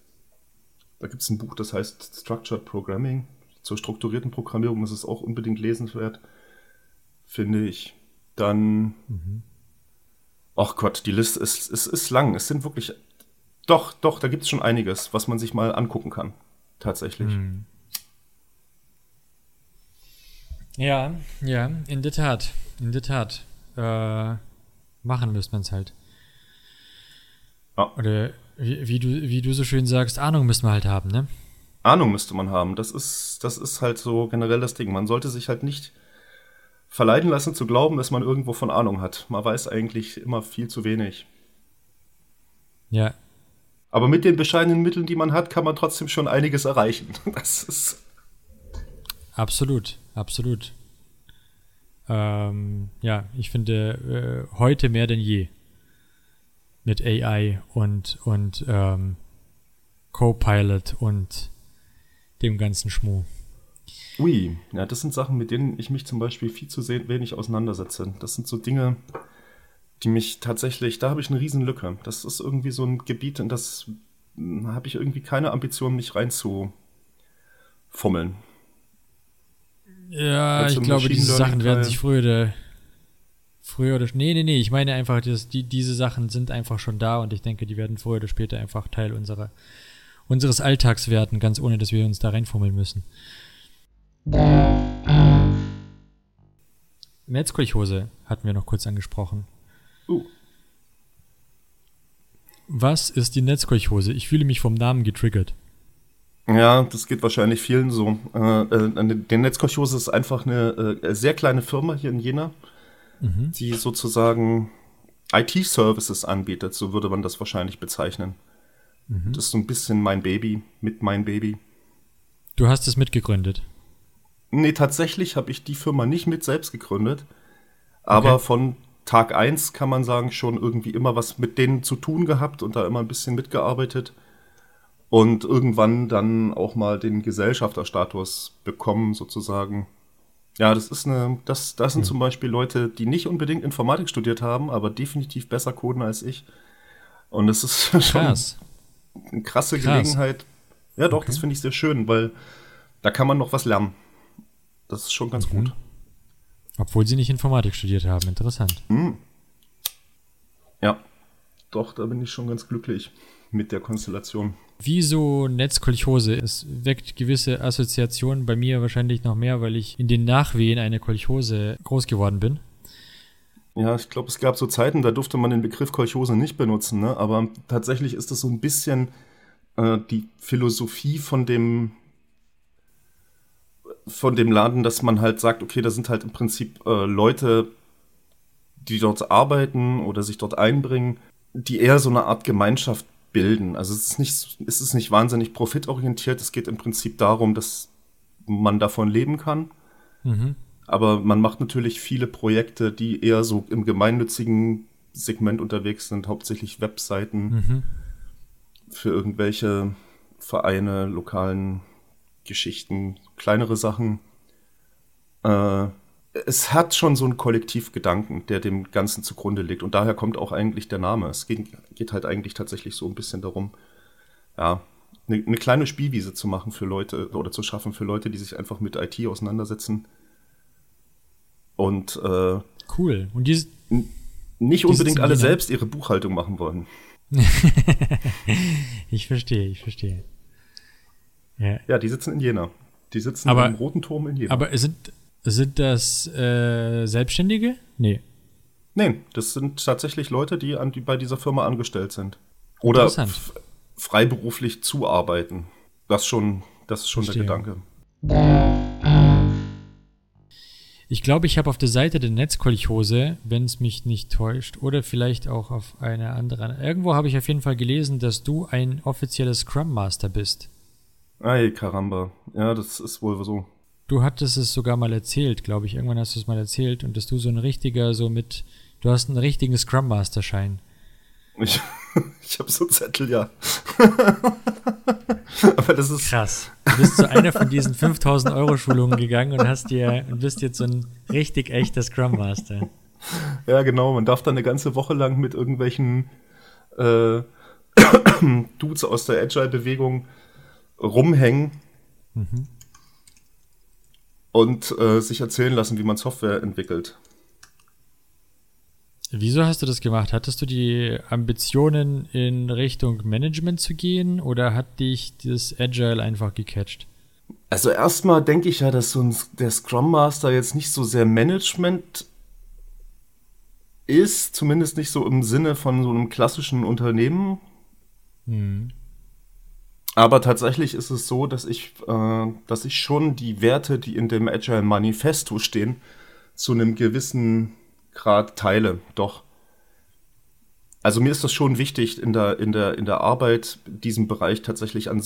Da gibt's ein Buch, das heißt Structured Programming. Zur strukturierten Programmierung das ist auch unbedingt lesenswert, finde ich. Dann, ach Gott, die Liste ist, ist, ist lang. Es sind wirklich, doch, doch, da gibt's schon einiges, was man sich mal angucken kann. Tatsächlich. Hm. Ja, ja, in der Tat. In der Tat. Äh, machen müsste man es halt. Ja. Oder wie, wie, du, wie du so schön sagst, Ahnung müssen wir halt haben, ne? Ahnung müsste man haben. Das ist, das ist halt so generell das Ding. Man sollte sich halt nicht verleiten lassen zu glauben, dass man irgendwo von Ahnung hat. Man weiß eigentlich immer viel zu wenig. Ja, Aber mit den bescheidenen Mitteln, die man hat, kann man trotzdem schon einiges erreichen. Das ist. absolut, absolut. Ähm, ja, ich finde äh, heute mehr denn je mit AI und, und ähm, Copilot und dem ganzen Schmuh. Ui, ja, das sind Sachen, mit denen ich mich zum Beispiel viel zu wenig auseinandersetze. Das sind so Dinge, die mich tatsächlich, da habe ich eine Riesenlücke. Das ist irgendwie so ein Gebiet, in das habe ich irgendwie keine Ambition, mich reinzufummeln. Ja, ich glaube, diese Sachen werden sich früher oder früher oder nee, nee, nee, ich meine einfach, dass die, diese Sachen sind einfach schon da und ich denke, die werden früher oder später einfach Teil unserer unseres Alltags werden, ganz ohne, dass wir uns da reinfummeln müssen. Netzkolchose hatten wir noch kurz angesprochen. Uh, Was ist die Netzkolchose? Ich fühle mich vom Namen getriggert. Ja, das geht wahrscheinlich vielen so. Äh, äh, der Netzkolchose ist einfach eine äh, sehr kleine Firma hier in Jena, die sozusagen IT-Services anbietet, so würde man das wahrscheinlich bezeichnen. Das ist so ein bisschen mein Baby, mit mein Baby. Du hast es mitgegründet. Nee, tatsächlich habe ich die Firma nicht mit selbst gegründet, aber Okay. von Tag eins kann man sagen, schon irgendwie immer was mit denen zu tun gehabt und da immer ein bisschen mitgearbeitet und irgendwann dann auch mal den Gesellschafterstatus bekommen, sozusagen. Ja, das ist eine, das, das sind zum Beispiel Leute, die nicht unbedingt Informatik studiert haben, aber definitiv besser coden als ich. Und es ist schon Krass. eine krasse Krass. Gelegenheit. Ja, doch, Okay. das finde ich sehr schön, weil da kann man noch was lernen. Das ist schon ganz Mhm. gut. Obwohl sie nicht Informatik studiert haben. Interessant. Ja, doch, da bin ich schon ganz glücklich mit der Konstellation. Wieso Netzkolchose? Es weckt gewisse Assoziationen bei mir wahrscheinlich noch mehr, weil ich in den Nachwehen einer Kolchose groß geworden bin. Ja, ich glaube, es gab so Zeiten, da durfte man den Begriff Kolchose nicht benutzen, ne? aber tatsächlich ist das so ein bisschen äh, die Philosophie von dem von dem Laden, dass man halt sagt, okay, da sind halt im Prinzip äh, Leute, die dort arbeiten oder sich dort einbringen, die eher so eine Art Gemeinschaft bilden. Also es ist nicht, es ist nicht wahnsinnig profitorientiert. Es geht im Prinzip darum, dass man davon leben kann. Mhm. Aber man macht natürlich viele Projekte, die eher so im gemeinnützigen Segment unterwegs sind, hauptsächlich Webseiten Mhm. für irgendwelche Vereine, lokalen Geschichten, kleinere Sachen. Äh, es hat schon so einen Kollektivgedanken, der dem Ganzen zugrunde liegt. Und daher kommt auch eigentlich der Name. Es geht, geht halt eigentlich tatsächlich so ein bisschen darum, ja, eine, eine kleine Spielwiese zu machen für Leute oder zu schaffen für Leute, die sich einfach mit IT auseinandersetzen. Und äh, Cool. Und dieses, nicht Die unbedingt alle selbst ihre Buchhaltung machen wollen. ich verstehe, ich verstehe. Ja. Ja, die sitzen in Jena. Die sitzen Aber- im Roten Turm in Jena. Aber sind, sind das äh, Selbstständige? Nee. Nein, das sind tatsächlich Leute, die, an, die bei dieser Firma angestellt sind. Oder freiberuflich zuarbeiten. Das schon, das ist schon Verstehe. der Gedanke. Ich glaube, ich habe auf der Seite der Netzkolchose, wenn es mich nicht täuscht, oder vielleicht auch auf einer anderen. Irgendwo habe ich auf jeden Fall gelesen, dass du ein offizieller Scrum Master bist. Ei, Karamba. Ja, das ist wohl so. Du hattest es sogar mal erzählt, glaube ich. Irgendwann hast du es mal erzählt und dass du so ein richtiger, so mit, du hast einen richtigen Scrum Master Schein. Ich, ich habe so Zettel, ja. Aber das ist, Krass. Du bist zu einer von diesen 5000 Euro Schulungen gegangen und hast dir, und bist jetzt so ein richtig echter Scrum Master. ja genau, man darf da eine ganze Woche lang mit irgendwelchen äh, Dudes aus der Agile-Bewegung rumhängen und äh, sich erzählen lassen, wie man Software entwickelt. Wieso hast du das gemacht? Hattest du die Ambitionen, in Richtung Management zu gehen oder hat dich das Agile einfach gecatcht? Also erstmal denke ich ja, dass so ein, der Scrum Master jetzt nicht so sehr Management ist, zumindest nicht so im Sinne von so einem klassischen Unternehmen. Hm. Aber tatsächlich ist es so, dass ich, äh, dass ich schon die Werte, die in dem Agile Manifesto stehen, zu einem gewissen Grad teile. Doch. Also mir ist das schon wichtig, in der, in der, in der Arbeit diesem Bereich tatsächlich an,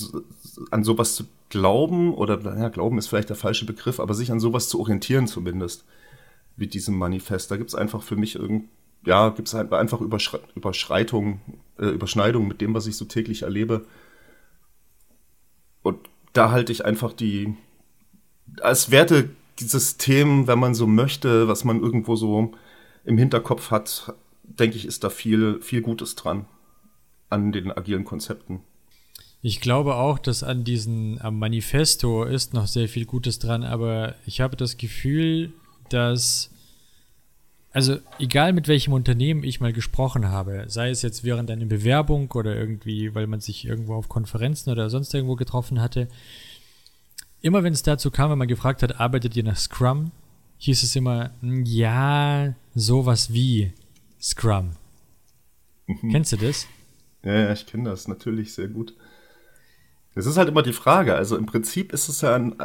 an sowas zu glauben, oder naja, glauben ist vielleicht der falsche Begriff, aber sich an sowas zu orientieren zumindest, wie diesem Manifest. Da gibt es einfach für mich irgend, ja, gibt es einfach Überschre Überschreitungen, äh, Überschneidungen mit dem, was ich so täglich erlebe. Und da halte ich einfach die, als Wertesystem, wenn man so möchte, was man irgendwo so im Hinterkopf hat, denke ich, ist da viel, viel Gutes dran an den agilen Konzepten. Ich glaube auch, dass an diesem Manifesto ist noch sehr viel Gutes dran, aber ich habe das Gefühl, dass also egal mit welchem Unternehmen ich mal gesprochen habe, sei es jetzt während einer Bewerbung oder irgendwie, weil man sich irgendwo auf Konferenzen oder sonst irgendwo getroffen hatte, immer wenn es dazu kam, wenn man gefragt hat, arbeitet ihr nach Scrum, hieß es immer, "Mm, ja, sowas wie Scrum. Kennst du das? Ja, ja, ich kenne das natürlich sehr gut. Das ist halt immer die Frage. Also im Prinzip ist es ja ein,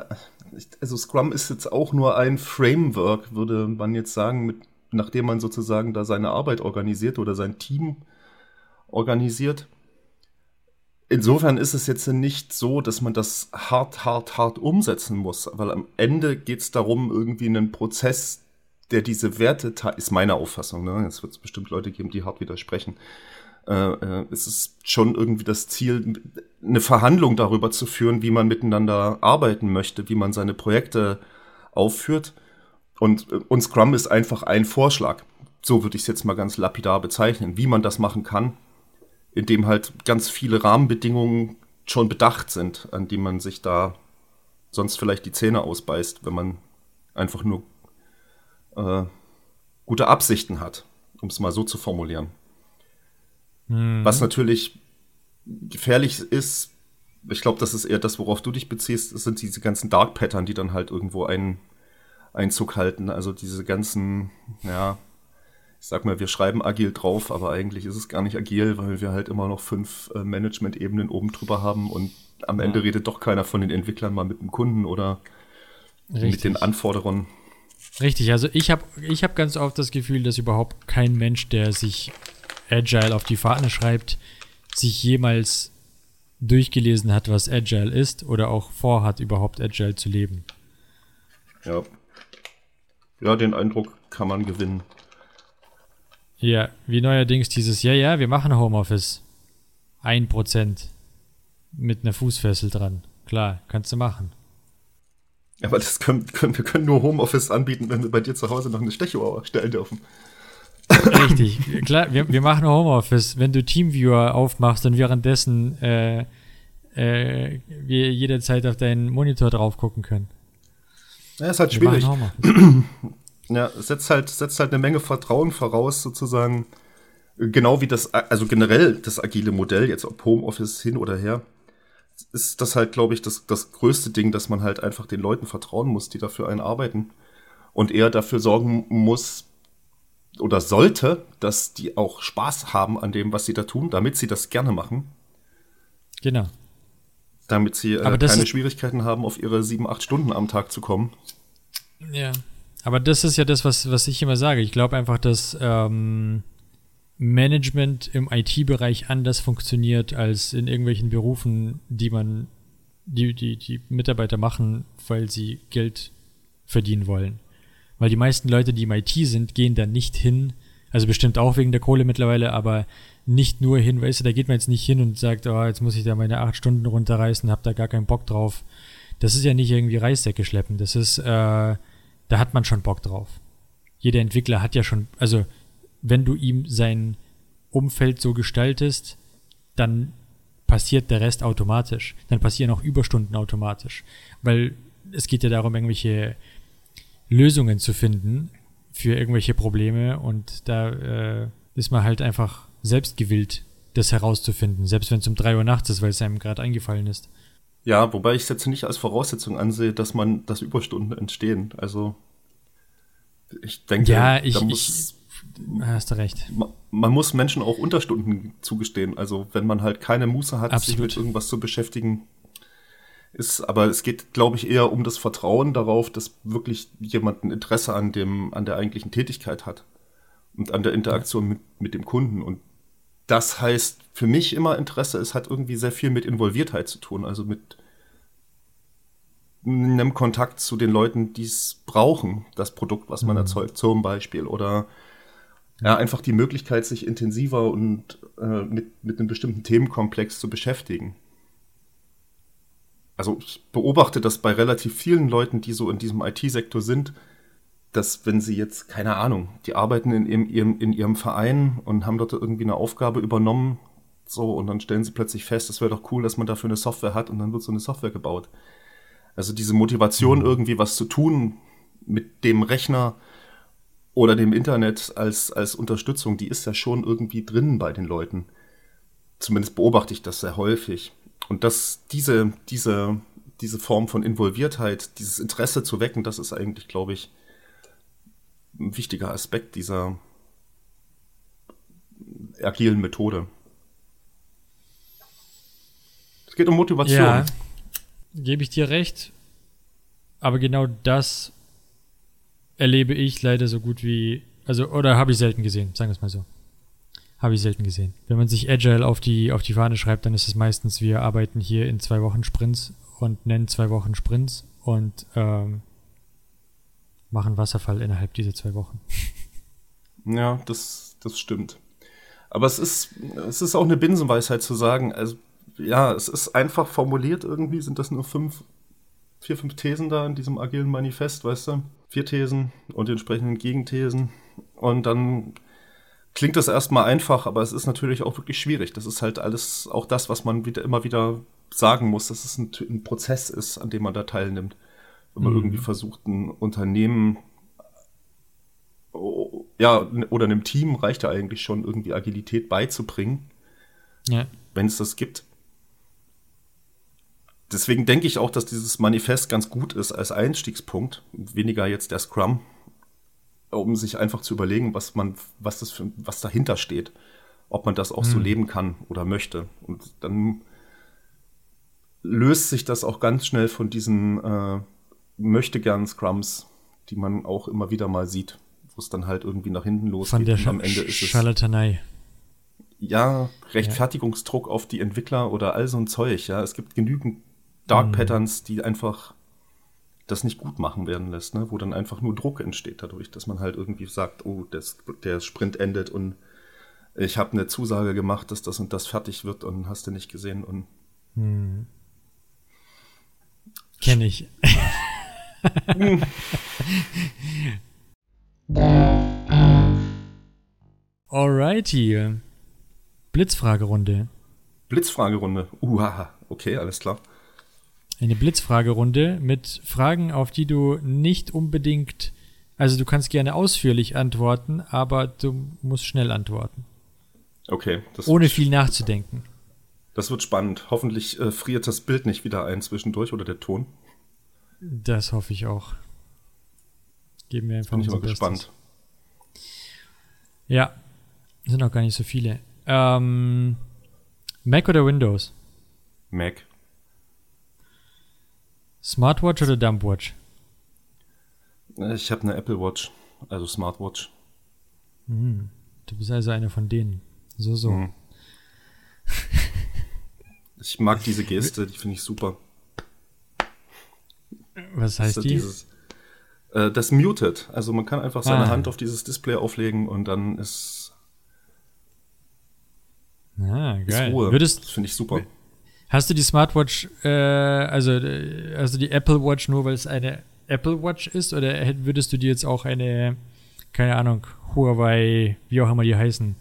also Scrum ist jetzt auch nur ein Framework, würde man jetzt sagen, mit, nachdem man sozusagen da seine Arbeit organisiert oder sein Team organisiert. Insofern ist es jetzt nicht so, dass man das hart, hart, hart umsetzen muss, weil am Ende geht es darum, irgendwie einen Prozess, der diese Werte, ist meine Auffassung, ne? jetzt wird es bestimmt Leute geben, die hart widersprechen, äh, äh, es ist schon irgendwie das Ziel, eine Verhandlung darüber zu führen, wie man miteinander arbeiten möchte, wie man seine Projekte aufführt. Und, äh, und Scrum ist einfach ein Vorschlag. So würde ich es jetzt mal ganz lapidar bezeichnen, wie man das machen kann in dem halt ganz viele Rahmenbedingungen schon bedacht sind, an die man sich da sonst vielleicht die Zähne ausbeißt, wenn man einfach nur äh, gute Absichten hat, um es mal so zu formulieren. Mhm. Was natürlich gefährlich ist, ich glaube, das ist eher das, worauf du dich beziehst, sind diese ganzen Dark Pattern, die dann halt irgendwo einen Einzug halten. Also diese ganzen, ja, ich sag mal, wir schreiben agil drauf, aber eigentlich ist es gar nicht agil, weil wir halt immer noch fünf äh, Management-Ebenen oben drüber haben und am ja. Ende redet doch keiner von den Entwicklern mal mit dem Kunden oder Richtig. mit den Anforderungen. Richtig, also ich habe ich hab ganz oft das Gefühl, dass überhaupt kein Mensch, der sich Agile auf die Fahne schreibt, sich jemals durchgelesen hat, was Agile ist oder auch vorhat, überhaupt Agile zu leben. Ja. Ja, den Eindruck kann man gewinnen. Ja, wie neuerdings dieses, ja, ja, wir machen Homeoffice. Ein Prozent. Mit einer Fußfessel dran. Klar, kannst du machen. Aber das können, können, wir können nur Homeoffice anbieten, wenn wir bei dir zu Hause noch eine Stechuhr stellen dürfen. Richtig, klar, wir, wir machen Homeoffice. Wenn du Teamviewer aufmachst und währenddessen äh, äh, wir jederzeit auf deinen Monitor drauf gucken können. Ja, ist halt schwierig. Ja, setzt halt, setzt halt eine Menge Vertrauen voraus, sozusagen. Genau wie das, also generell das agile Modell, jetzt ob Homeoffice hin oder her, ist das halt, glaube ich, das, das größte Ding, dass man halt einfach den Leuten vertrauen muss, die dafür einen arbeiten. Und eher dafür sorgen muss oder sollte, dass die auch Spaß haben an dem, was sie da tun, damit sie das gerne machen. Genau. Damit sie äh, keine Schwierigkeiten haben, auf ihre sieben, acht Stunden am Tag zu kommen. Ja. Aber das ist ja das, was, was ich immer sage. Ich glaube einfach, dass ähm, Management im IT-Bereich anders funktioniert als in irgendwelchen Berufen, die man, die, die, die Mitarbeiter machen, weil sie Geld verdienen wollen. Weil die meisten Leute, die im IT sind, gehen da nicht hin, also bestimmt auch wegen der Kohle mittlerweile, aber nicht nur hin, weißt du, da geht man jetzt nicht hin und sagt, oh, jetzt muss ich da meine acht Stunden runterreißen, hab da gar keinen Bock drauf. Das ist ja nicht irgendwie Reissäcke schleppen, das ist, äh, da hat man schon Bock drauf. Jeder Entwickler hat ja schon, also wenn du ihm sein Umfeld so gestaltest, dann passiert der Rest automatisch. Dann passieren auch Überstunden automatisch. Weil es geht ja darum, irgendwelche Lösungen zu finden für irgendwelche Probleme und da äh, ist man halt einfach selbst gewillt, das herauszufinden, selbst wenn es um drei Uhr nachts ist, weil es einem gerade eingefallen ist. Ja, wobei ich es jetzt nicht als Voraussetzung ansehe, dass man, dass Überstunden entstehen. Also ich denke, ja, ich, muss, ich hast du recht. Man, man, muss Menschen auch Unterstunden zugestehen. Also wenn man halt keine Muße hat, Absolut. sich mit irgendwas zu beschäftigen, ist, aber es geht, glaube ich, eher um das Vertrauen darauf, dass wirklich jemand ein Interesse an dem, an der eigentlichen Tätigkeit hat und an der Interaktion mit, mit dem Kunden. Und das heißt für mich immer Interesse, es hat irgendwie sehr viel mit Involviertheit zu tun, also mit einem Kontakt zu den Leuten, die es brauchen, das Produkt, was man mhm. erzeugt, zum Beispiel. Oder ja, einfach die Möglichkeit, sich intensiver und äh, mit, mit einem bestimmten Themenkomplex zu beschäftigen. Also ich beobachte das bei relativ vielen Leuten, die so in diesem IT-Sektor sind, dass wenn sie jetzt, keine Ahnung, die arbeiten in ihrem, in ihrem Verein und haben dort irgendwie eine Aufgabe übernommen, so, und dann stellen sie plötzlich fest, es wäre doch cool, dass man dafür eine Software hat und dann wird so eine Software gebaut. Also diese Motivation, mhm. irgendwie was zu tun mit dem Rechner oder dem Internet als, als Unterstützung, die ist ja schon irgendwie drin bei den Leuten. Zumindest beobachte ich das sehr häufig. Und dass diese, diese, diese Form von Involviertheit, dieses Interesse zu wecken, das ist eigentlich, glaube ich, ein wichtiger Aspekt dieser agilen Methode. Es geht um Motivation. Ja, gebe ich dir recht. Aber genau das erlebe ich leider so gut wie, also, oder habe ich selten gesehen, sagen wir es mal so. Habe ich selten gesehen. Wenn man sich Agile auf die, auf die Fahne schreibt, dann ist es meistens, wir arbeiten hier in zwei Wochen Sprints und nennen zwei Wochen Sprints und ähm, machen Wasserfall innerhalb dieser zwei Wochen. Ja, das, das stimmt. Aber es ist, es ist auch eine Binsenweisheit zu sagen, also ja, es ist einfach formuliert irgendwie, sind das nur fünf, vier, fünf Thesen da in diesem agilen Manifest, weißt du? Vier Thesen und die entsprechenden Gegenthesen. Und dann klingt das erstmal einfach, aber es ist natürlich auch wirklich schwierig. Das ist halt alles auch das, was man wieder immer wieder sagen muss, dass es ein, ein Prozess ist, an dem man da teilnimmt. Wenn man Mhm. irgendwie versucht, ein Unternehmen oh, ja, oder einem Team reicht ja eigentlich schon, irgendwie Agilität beizubringen Ja. wenn es das gibt. Deswegen denke ich auch, dass dieses Manifest ganz gut ist als Einstiegspunkt, weniger jetzt der Scrum, um sich einfach zu überlegen, was man, was das für, was dahinter steht, ob man das auch so Hm. leben kann oder möchte. Und dann löst sich das auch ganz schnell von diesen äh, möchte gern Scrums, die man auch immer wieder mal sieht, wo es dann halt irgendwie nach hinten losgeht. Von der Sch am Ende ist es Scharlatanei. ja, Rechtfertigungsdruck auf die Entwickler oder all so ein Zeug, ja. Es gibt genügend Dark Mhm. Patterns, die einfach das nicht gut machen werden lässt, ne? wo dann einfach nur Druck entsteht dadurch, dass man halt irgendwie sagt, oh, das, der Sprint endet und ich habe eine Zusage gemacht, dass das und das fertig wird und hast du nicht gesehen und Kenne ich. Alrighty. Blitzfragerunde. Blitzfragerunde. Uhaha, okay, alles klar. Eine Blitzfragerunde mit Fragen, auf die du nicht unbedingt, also du kannst gerne ausführlich antworten, aber du musst schnell antworten. Okay, Ohne viel nachzudenken. das wird spannend. Hoffentlich äh, friert das Bild nicht wieder ein zwischendurch oder der Ton. Das hoffe ich auch. Geben wir einfach Bin ich mal Bestes. gespannt. Ja, sind auch gar nicht so viele. Ähm, Mac oder Windows? Mac. Smartwatch oder Dumpwatch? Ich habe eine Apple Watch, also Smartwatch. Du bist also einer von denen. So, so. Mhm. Ich mag diese Geste, die finde ich super. Was heißt ist die? Dieses, äh, das muted. Also man kann einfach seine Ah. Hand auf dieses Display auflegen und dann ist, Ah, ist geil. Ruhe. Würdest, das finde ich super. hast du die Smartwatch, äh, also äh, du die Apple Watch nur, weil es eine Apple Watch ist? Oder würdest du dir jetzt auch eine, keine Ahnung, Huawei, wie auch immer die heißen?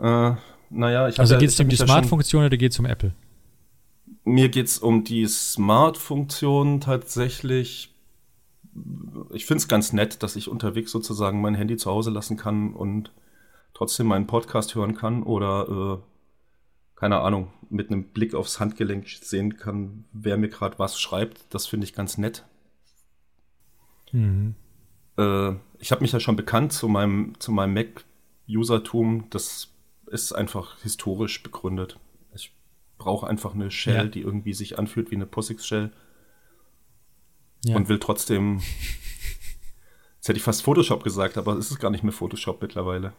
Äh, naja, ich hab Also ja, geht es um die Smart-Funktion oder geht es um Apple? Mir geht es um die Smart-Funktion tatsächlich. Ich finde es ganz nett, dass ich unterwegs sozusagen mein Handy zu Hause lassen kann und trotzdem meinen Podcast hören kann oder, äh, keine Ahnung, mit einem Blick aufs Handgelenk sehen kann, wer mir gerade was schreibt. Das finde ich ganz nett. Mhm. äh, ich habe mich ja schon bekannt zu meinem, zu meinem Mac-Usertum. Das ist einfach historisch begründet. Brauche einfach eine Shell, Ja. die irgendwie sich anfühlt wie eine POSIX-Shell Ja. und will trotzdem. Jetzt hätte ich fast Photoshop gesagt, aber es ist gar nicht mehr Photoshop mittlerweile.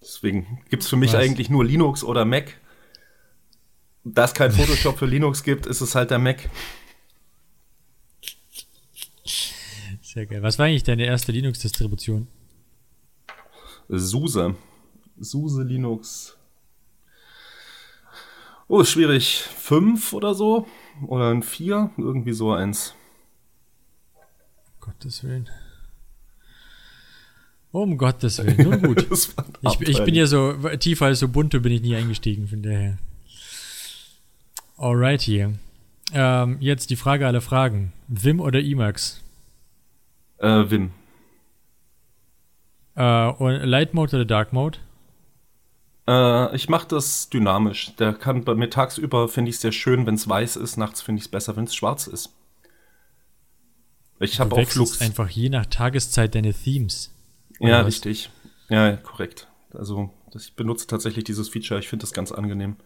Deswegen gibt es für mich Was? eigentlich nur Linux oder Mac. Da es kein Photoshop für Linux gibt, ist es halt der Mac. Sehr geil. Was war eigentlich deine erste Linux-Distribution? SUSE. SUSE Linux. Oh, schwierig. Fünf oder so? Oder ein vier? Irgendwie so eins. Gottes Willen. Um Gottes Willen. Nun gut. Ich, ich bin ja so tiefer als Ubuntu bin ich nie eingestiegen, von daher. Alrighty. Ähm, jetzt die Frage aller Fragen. Vim oder Emacs? Äh, Wim. Äh, und Light Mode oder Dark Mode? Äh, ich mache das dynamisch. Der kann bei mir tagsüber finde ich es sehr schön, wenn es weiß ist. Nachts finde ich es besser, wenn es schwarz ist. Ich habe auch Flux. einfach je nach Tageszeit deine Themes. Ja, was? richtig. Ja, korrekt. Also ich benutze tatsächlich dieses Feature. Ich finde das ganz angenehm.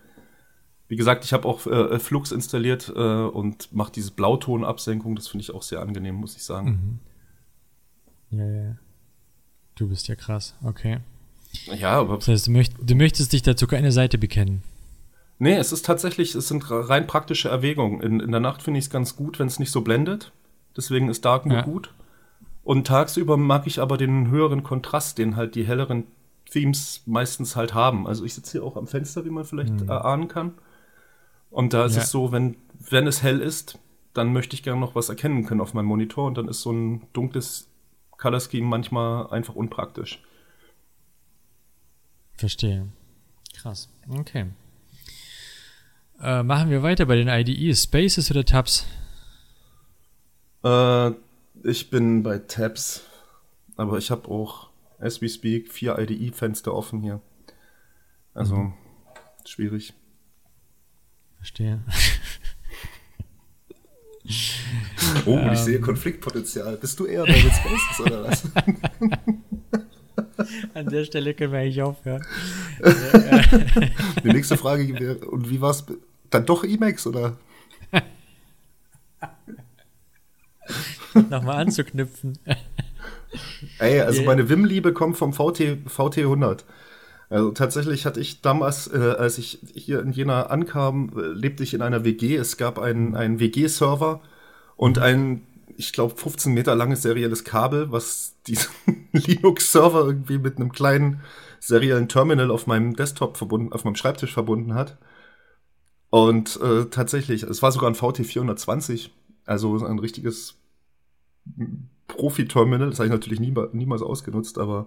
Wie gesagt, ich habe auch äh, Flux installiert äh, und mache diese Blautonabsenkung. Das finde ich auch sehr angenehm, muss ich sagen. Mhm. Ja, ja. Du bist ja krass, okay. Ja, aber. Das heißt, du, möcht, du möchtest dich dazu keine Seite bekennen. Nee, es ist tatsächlich, es sind rein praktische Erwägungen. In, in der Nacht finde ich es ganz gut, wenn es nicht so blendet. Deswegen ist Dark Ja. gut. Und tagsüber mag ich aber den höheren Kontrast, den halt die helleren Themes meistens halt haben. Also ich sitze hier auch am Fenster, wie man vielleicht erahnen kann. Und da ist Ja. es so, wenn, wenn es hell ist, dann möchte ich gerne noch was erkennen können auf meinem Monitor und dann ist so ein dunkles Color Scheme manchmal einfach unpraktisch. Verstehe. Krass. Okay. Äh, machen wir weiter bei den IDEs. Spaces oder Tabs? Äh, ich bin bei Tabs, aber ich habe auch, as we speak, vier IDE-Fenster offen hier. Also, schwierig. Verstehe. Oh, ich sehe Konfliktpotenzial. Bist du eher bei den Spaces oder was? An der Stelle können wir eigentlich aufhören. Die nächste Frage wäre, und wie war's? Dann doch Emacs oder? Nochmal anzuknüpfen. Ey, also Yeah. meine Wim-Liebe kommt vom VT, VT100. Also tatsächlich hatte ich damals, äh, als ich hier in Jena ankam, äh, lebte ich in einer WG. Es gab einen, einen WG-Server und ein, ich glaube, 15 Meter langes serielles Kabel, was diesen Linux-Server irgendwie mit einem kleinen seriellen Terminal auf meinem Desktop verbunden, auf meinem Schreibtisch verbunden hat. Und äh, tatsächlich, es war sogar ein VT420, also ein richtiges Profi-Terminal. Das habe ich natürlich nie, niemals ausgenutzt, aber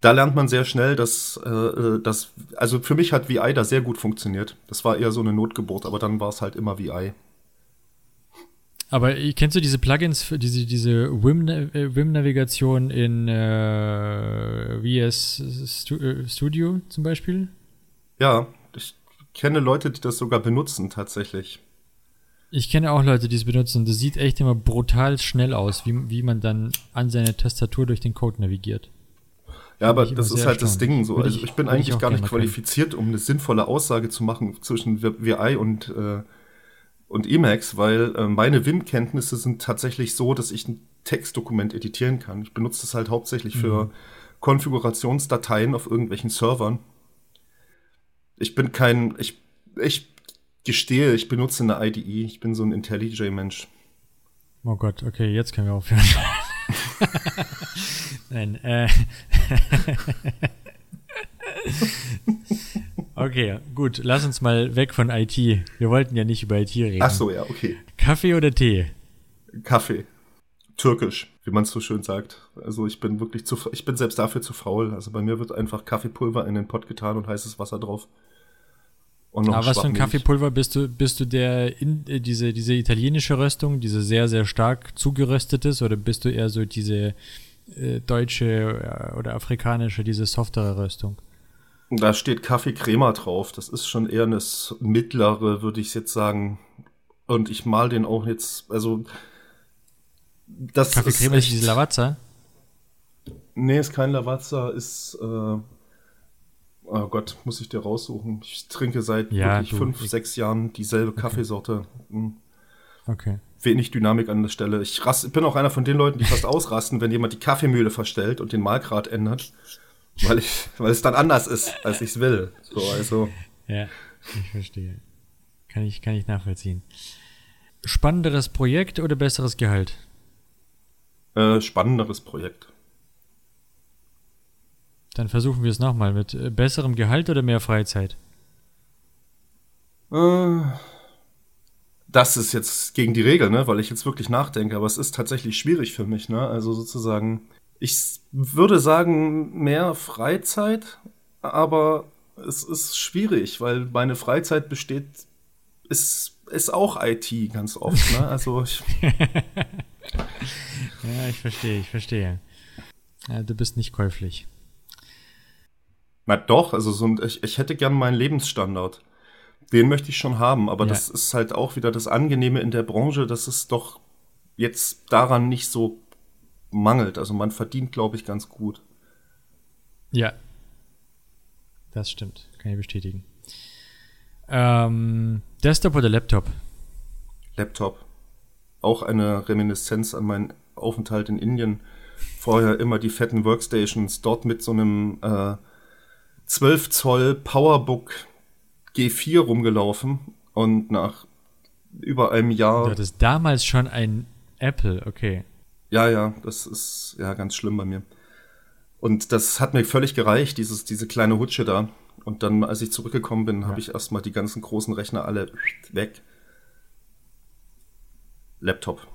da lernt man sehr schnell, dass äh, das, also für mich hat VI da sehr gut funktioniert. Das war eher so eine Notgeburt, aber dann war es halt immer VI. Aber kennst du diese Plugins für diese, diese Wim- äh, Wim-Navigation in äh, VS äh, Studio zum Beispiel? Ja, ich kenne Leute, die das sogar benutzen tatsächlich. Ich kenne auch Leute, die es benutzen. Das sieht echt immer brutal schnell aus, wie, wie man dann an seine Tastatur durch den Code navigiert. Ja, aber ich das ist halt das. Ding so. Würde Also ich- ich bin ich eigentlich auch gar nicht mal können. qualifiziert, um eine sinnvolle Aussage zu machen zwischen VI und, äh, und Emacs, weil äh, meine Wim-Kenntnisse sind tatsächlich so, dass ich ein Textdokument editieren kann. Ich benutze das halt hauptsächlich für Mhm. Konfigurationsdateien auf irgendwelchen Servern. Ich bin kein, ich, ich gestehe, ich benutze eine IDE. Ich bin so ein IntelliJ-Mensch. Oh Gott, okay, jetzt können wir aufhören. Nein, äh. okay, gut, lass uns mal weg von IT. Wir wollten ja nicht über IT reden. Ach so, ja, okay. Kaffee oder Tee? Kaffee. Türkisch, wie man es so schön sagt. Also ich bin wirklich zu, ich bin selbst dafür zu faul. Also bei mir wird einfach Kaffeepulver in den Pott getan und heißes Wasser drauf. Und noch Aber was für ein. Kaffeepulver bist du? Bist du der in, äh, diese diese italienische Röstung, diese sehr sehr stark zugeröstetes, oder bist du eher so diese äh, deutsche äh, oder afrikanische, diese softere Röstung? Da steht Kaffeecrema drauf. Das ist schon eher eine mittlere, würde ich jetzt sagen. Und ich mal den auch jetzt, also das Kaffeecreme ist echt- diese Lavazza. Nee, ist kein Lavazza, ist, äh, oh Gott, muss ich dir raussuchen. Ich trinke seit Ja, wirklich du, fünf, ich- sechs Jahren dieselbe Kaffeesorte. Hm. Okay. Wenig Dynamik an der Stelle. Ich rast, ich bin auch einer von den Leuten, die fast ausrasten, wenn jemand die Kaffeemühle verstellt und den Mahlgrad ändert. Weil, ich, weil es dann anders ist, als ich es will. So, also, Ja, ich verstehe. Kann ich, kann ich nachvollziehen. Spannenderes Projekt oder besseres Gehalt? äh, spannenderes Projekt. Dann versuchen wir es nochmal mit äh, besserem Gehalt oder mehr Freizeit. Äh, das ist jetzt gegen die Regel, ne? weil ich jetzt wirklich nachdenke, aber es ist tatsächlich schwierig für mich. Ne? Also sozusagen, ich würde sagen, mehr Freizeit, aber es ist schwierig, weil meine Freizeit besteht, ist, ist auch IT ganz oft. Ne? Also ich, Ja, ich verstehe, ich verstehe. Ja, du bist nicht käuflich. na doch, also so ein, ich, ich hätte gern meinen Lebensstandard. Den möchte ich schon haben, aber Ja. das ist halt auch wieder das Angenehme in der Branche, dass es doch jetzt daran nicht so mangelt. Also man verdient, glaube ich, ganz gut. Ja. Das stimmt, kann ich bestätigen. Ähm, Desktop oder Laptop? Laptop. Auch eine Reminiszenz an meinen Aufenthalt in Indien. Vorher immer die fetten Workstations, dort mit so einem äh, 12 Zoll Powerbook G4 rumgelaufen und nach über einem Jahr. Du hattest damals schon ein Apple, okay. Ja, ja, das ist ja ganz schlimm bei mir. Und das hat mir völlig gereicht, dieses, diese kleine Hutsche da. Und dann, als ich zurückgekommen bin, habe ich erstmal die ganzen großen Rechner alle weg. Laptop.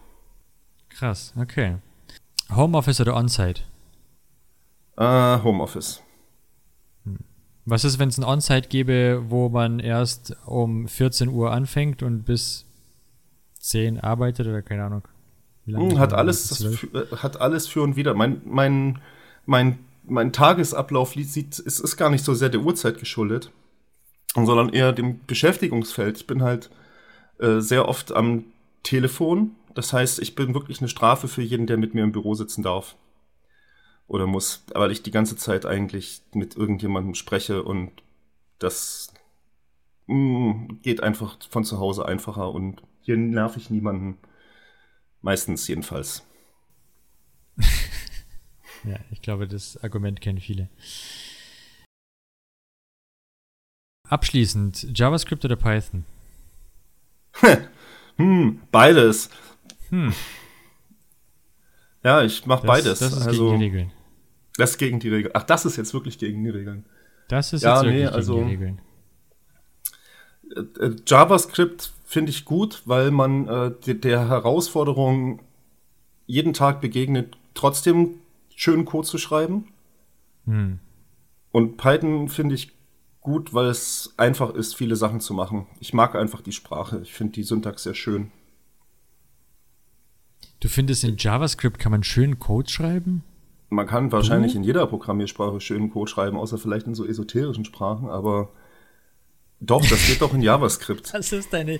Krass, okay. Homeoffice oder On-Site? Äh, Homeoffice. Was ist, wenn es ein On-Site gäbe, wo man erst um 14 Uhr anfängt und bis 10 arbeitet oder keine Ahnung? Hm, hat alles, das, 12? fü- äh, hat alles für und wieder. Mein, mein, mein, mein Tagesablauf sieht, ist, ist gar nicht so sehr der Uhrzeit geschuldet, sondern eher dem Beschäftigungsfeld. Ich bin halt äh, sehr oft am Telefon. Das heißt, ich bin wirklich eine Strafe für jeden, der mit mir im Büro sitzen darf. Oder muss, weil ich die ganze Zeit eigentlich mit irgendjemandem spreche und das mm, geht einfach von zu Hause einfacher und hier nerv ich niemanden. Meistens jedenfalls. Ja, ich glaube, das Argument kennen viele. Abschließend, JavaScript oder Python? Hm, beides. Hm, Ja, ich mache beides. das ist also, gegen die Regeln. das ist gegen die Regeln. Ach, das ist jetzt wirklich gegen die Regeln. Das ist Ja, jetzt nee, wirklich also- gegen die Regeln. Äh, äh, JavaScript finde ich gut, weil man äh, de- der Herausforderung jeden Tag begegnet, trotzdem schönen Code zu schreiben. Hm. Und Python finde ich gut, weil es einfach ist, viele Sachen zu machen. Ich mag einfach die Sprache. Ich finde die Syntax sehr schön. Du findest, in JavaScript kann man schön Code schreiben? Man kann wahrscheinlich Du? in jeder Programmiersprache schönen Code schreiben, außer vielleicht in so esoterischen Sprachen, aber doch, das geht doch in JavaScript. Was ist deine,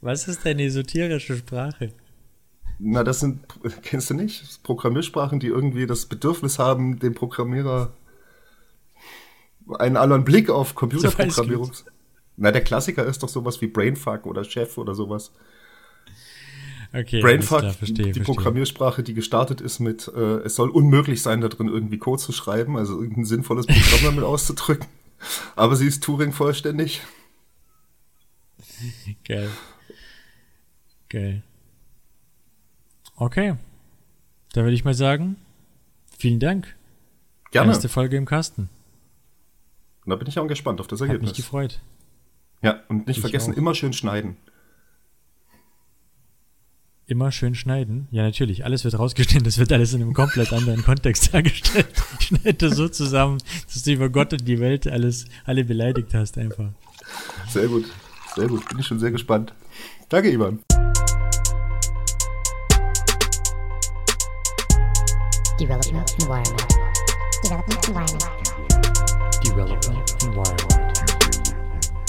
was ist deine esoterische Sprache? Na, das sind, kennst du nicht? Programmiersprachen, die irgendwie das Bedürfnis haben, dem Programmierer einen anderen Blick auf Computerprogrammierung. Na, der Klassiker ist doch sowas wie Brainfuck oder Chef oder sowas. Okay, Brainfuck, klar, verstehe, die, die verstehe. Programmiersprache, die gestartet ist mit, äh, es soll unmöglich sein, da drin irgendwie Code zu schreiben, also irgendein sinnvolles Programm damit auszudrücken. Aber sie ist Turing vollständig. Geil. Geil. Okay. Dann würde ich mal sagen, vielen Dank. Gerne. Erste Folge im Kasten. Und da bin ich auch gespannt auf das Hat mich Ergebnis. gefreut. Ja, und nicht Ich vergessen, auch. immer schön schneiden. Immer schön schneiden. Ja, natürlich. Alles wird rausgeschnitten. Das wird alles in einem komplett anderen Kontext dargestellt. Ich schneide das so zusammen, dass du über Gott und die Welt alles, alle beleidigt hast einfach. Sehr gut. Sehr gut. Bin ich schon sehr gespannt. Danke, Ivan. Development environment. Development environment. Development Environment.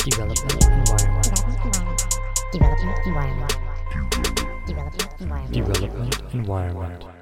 Development environment. Development environment. Development environment. Development Environment.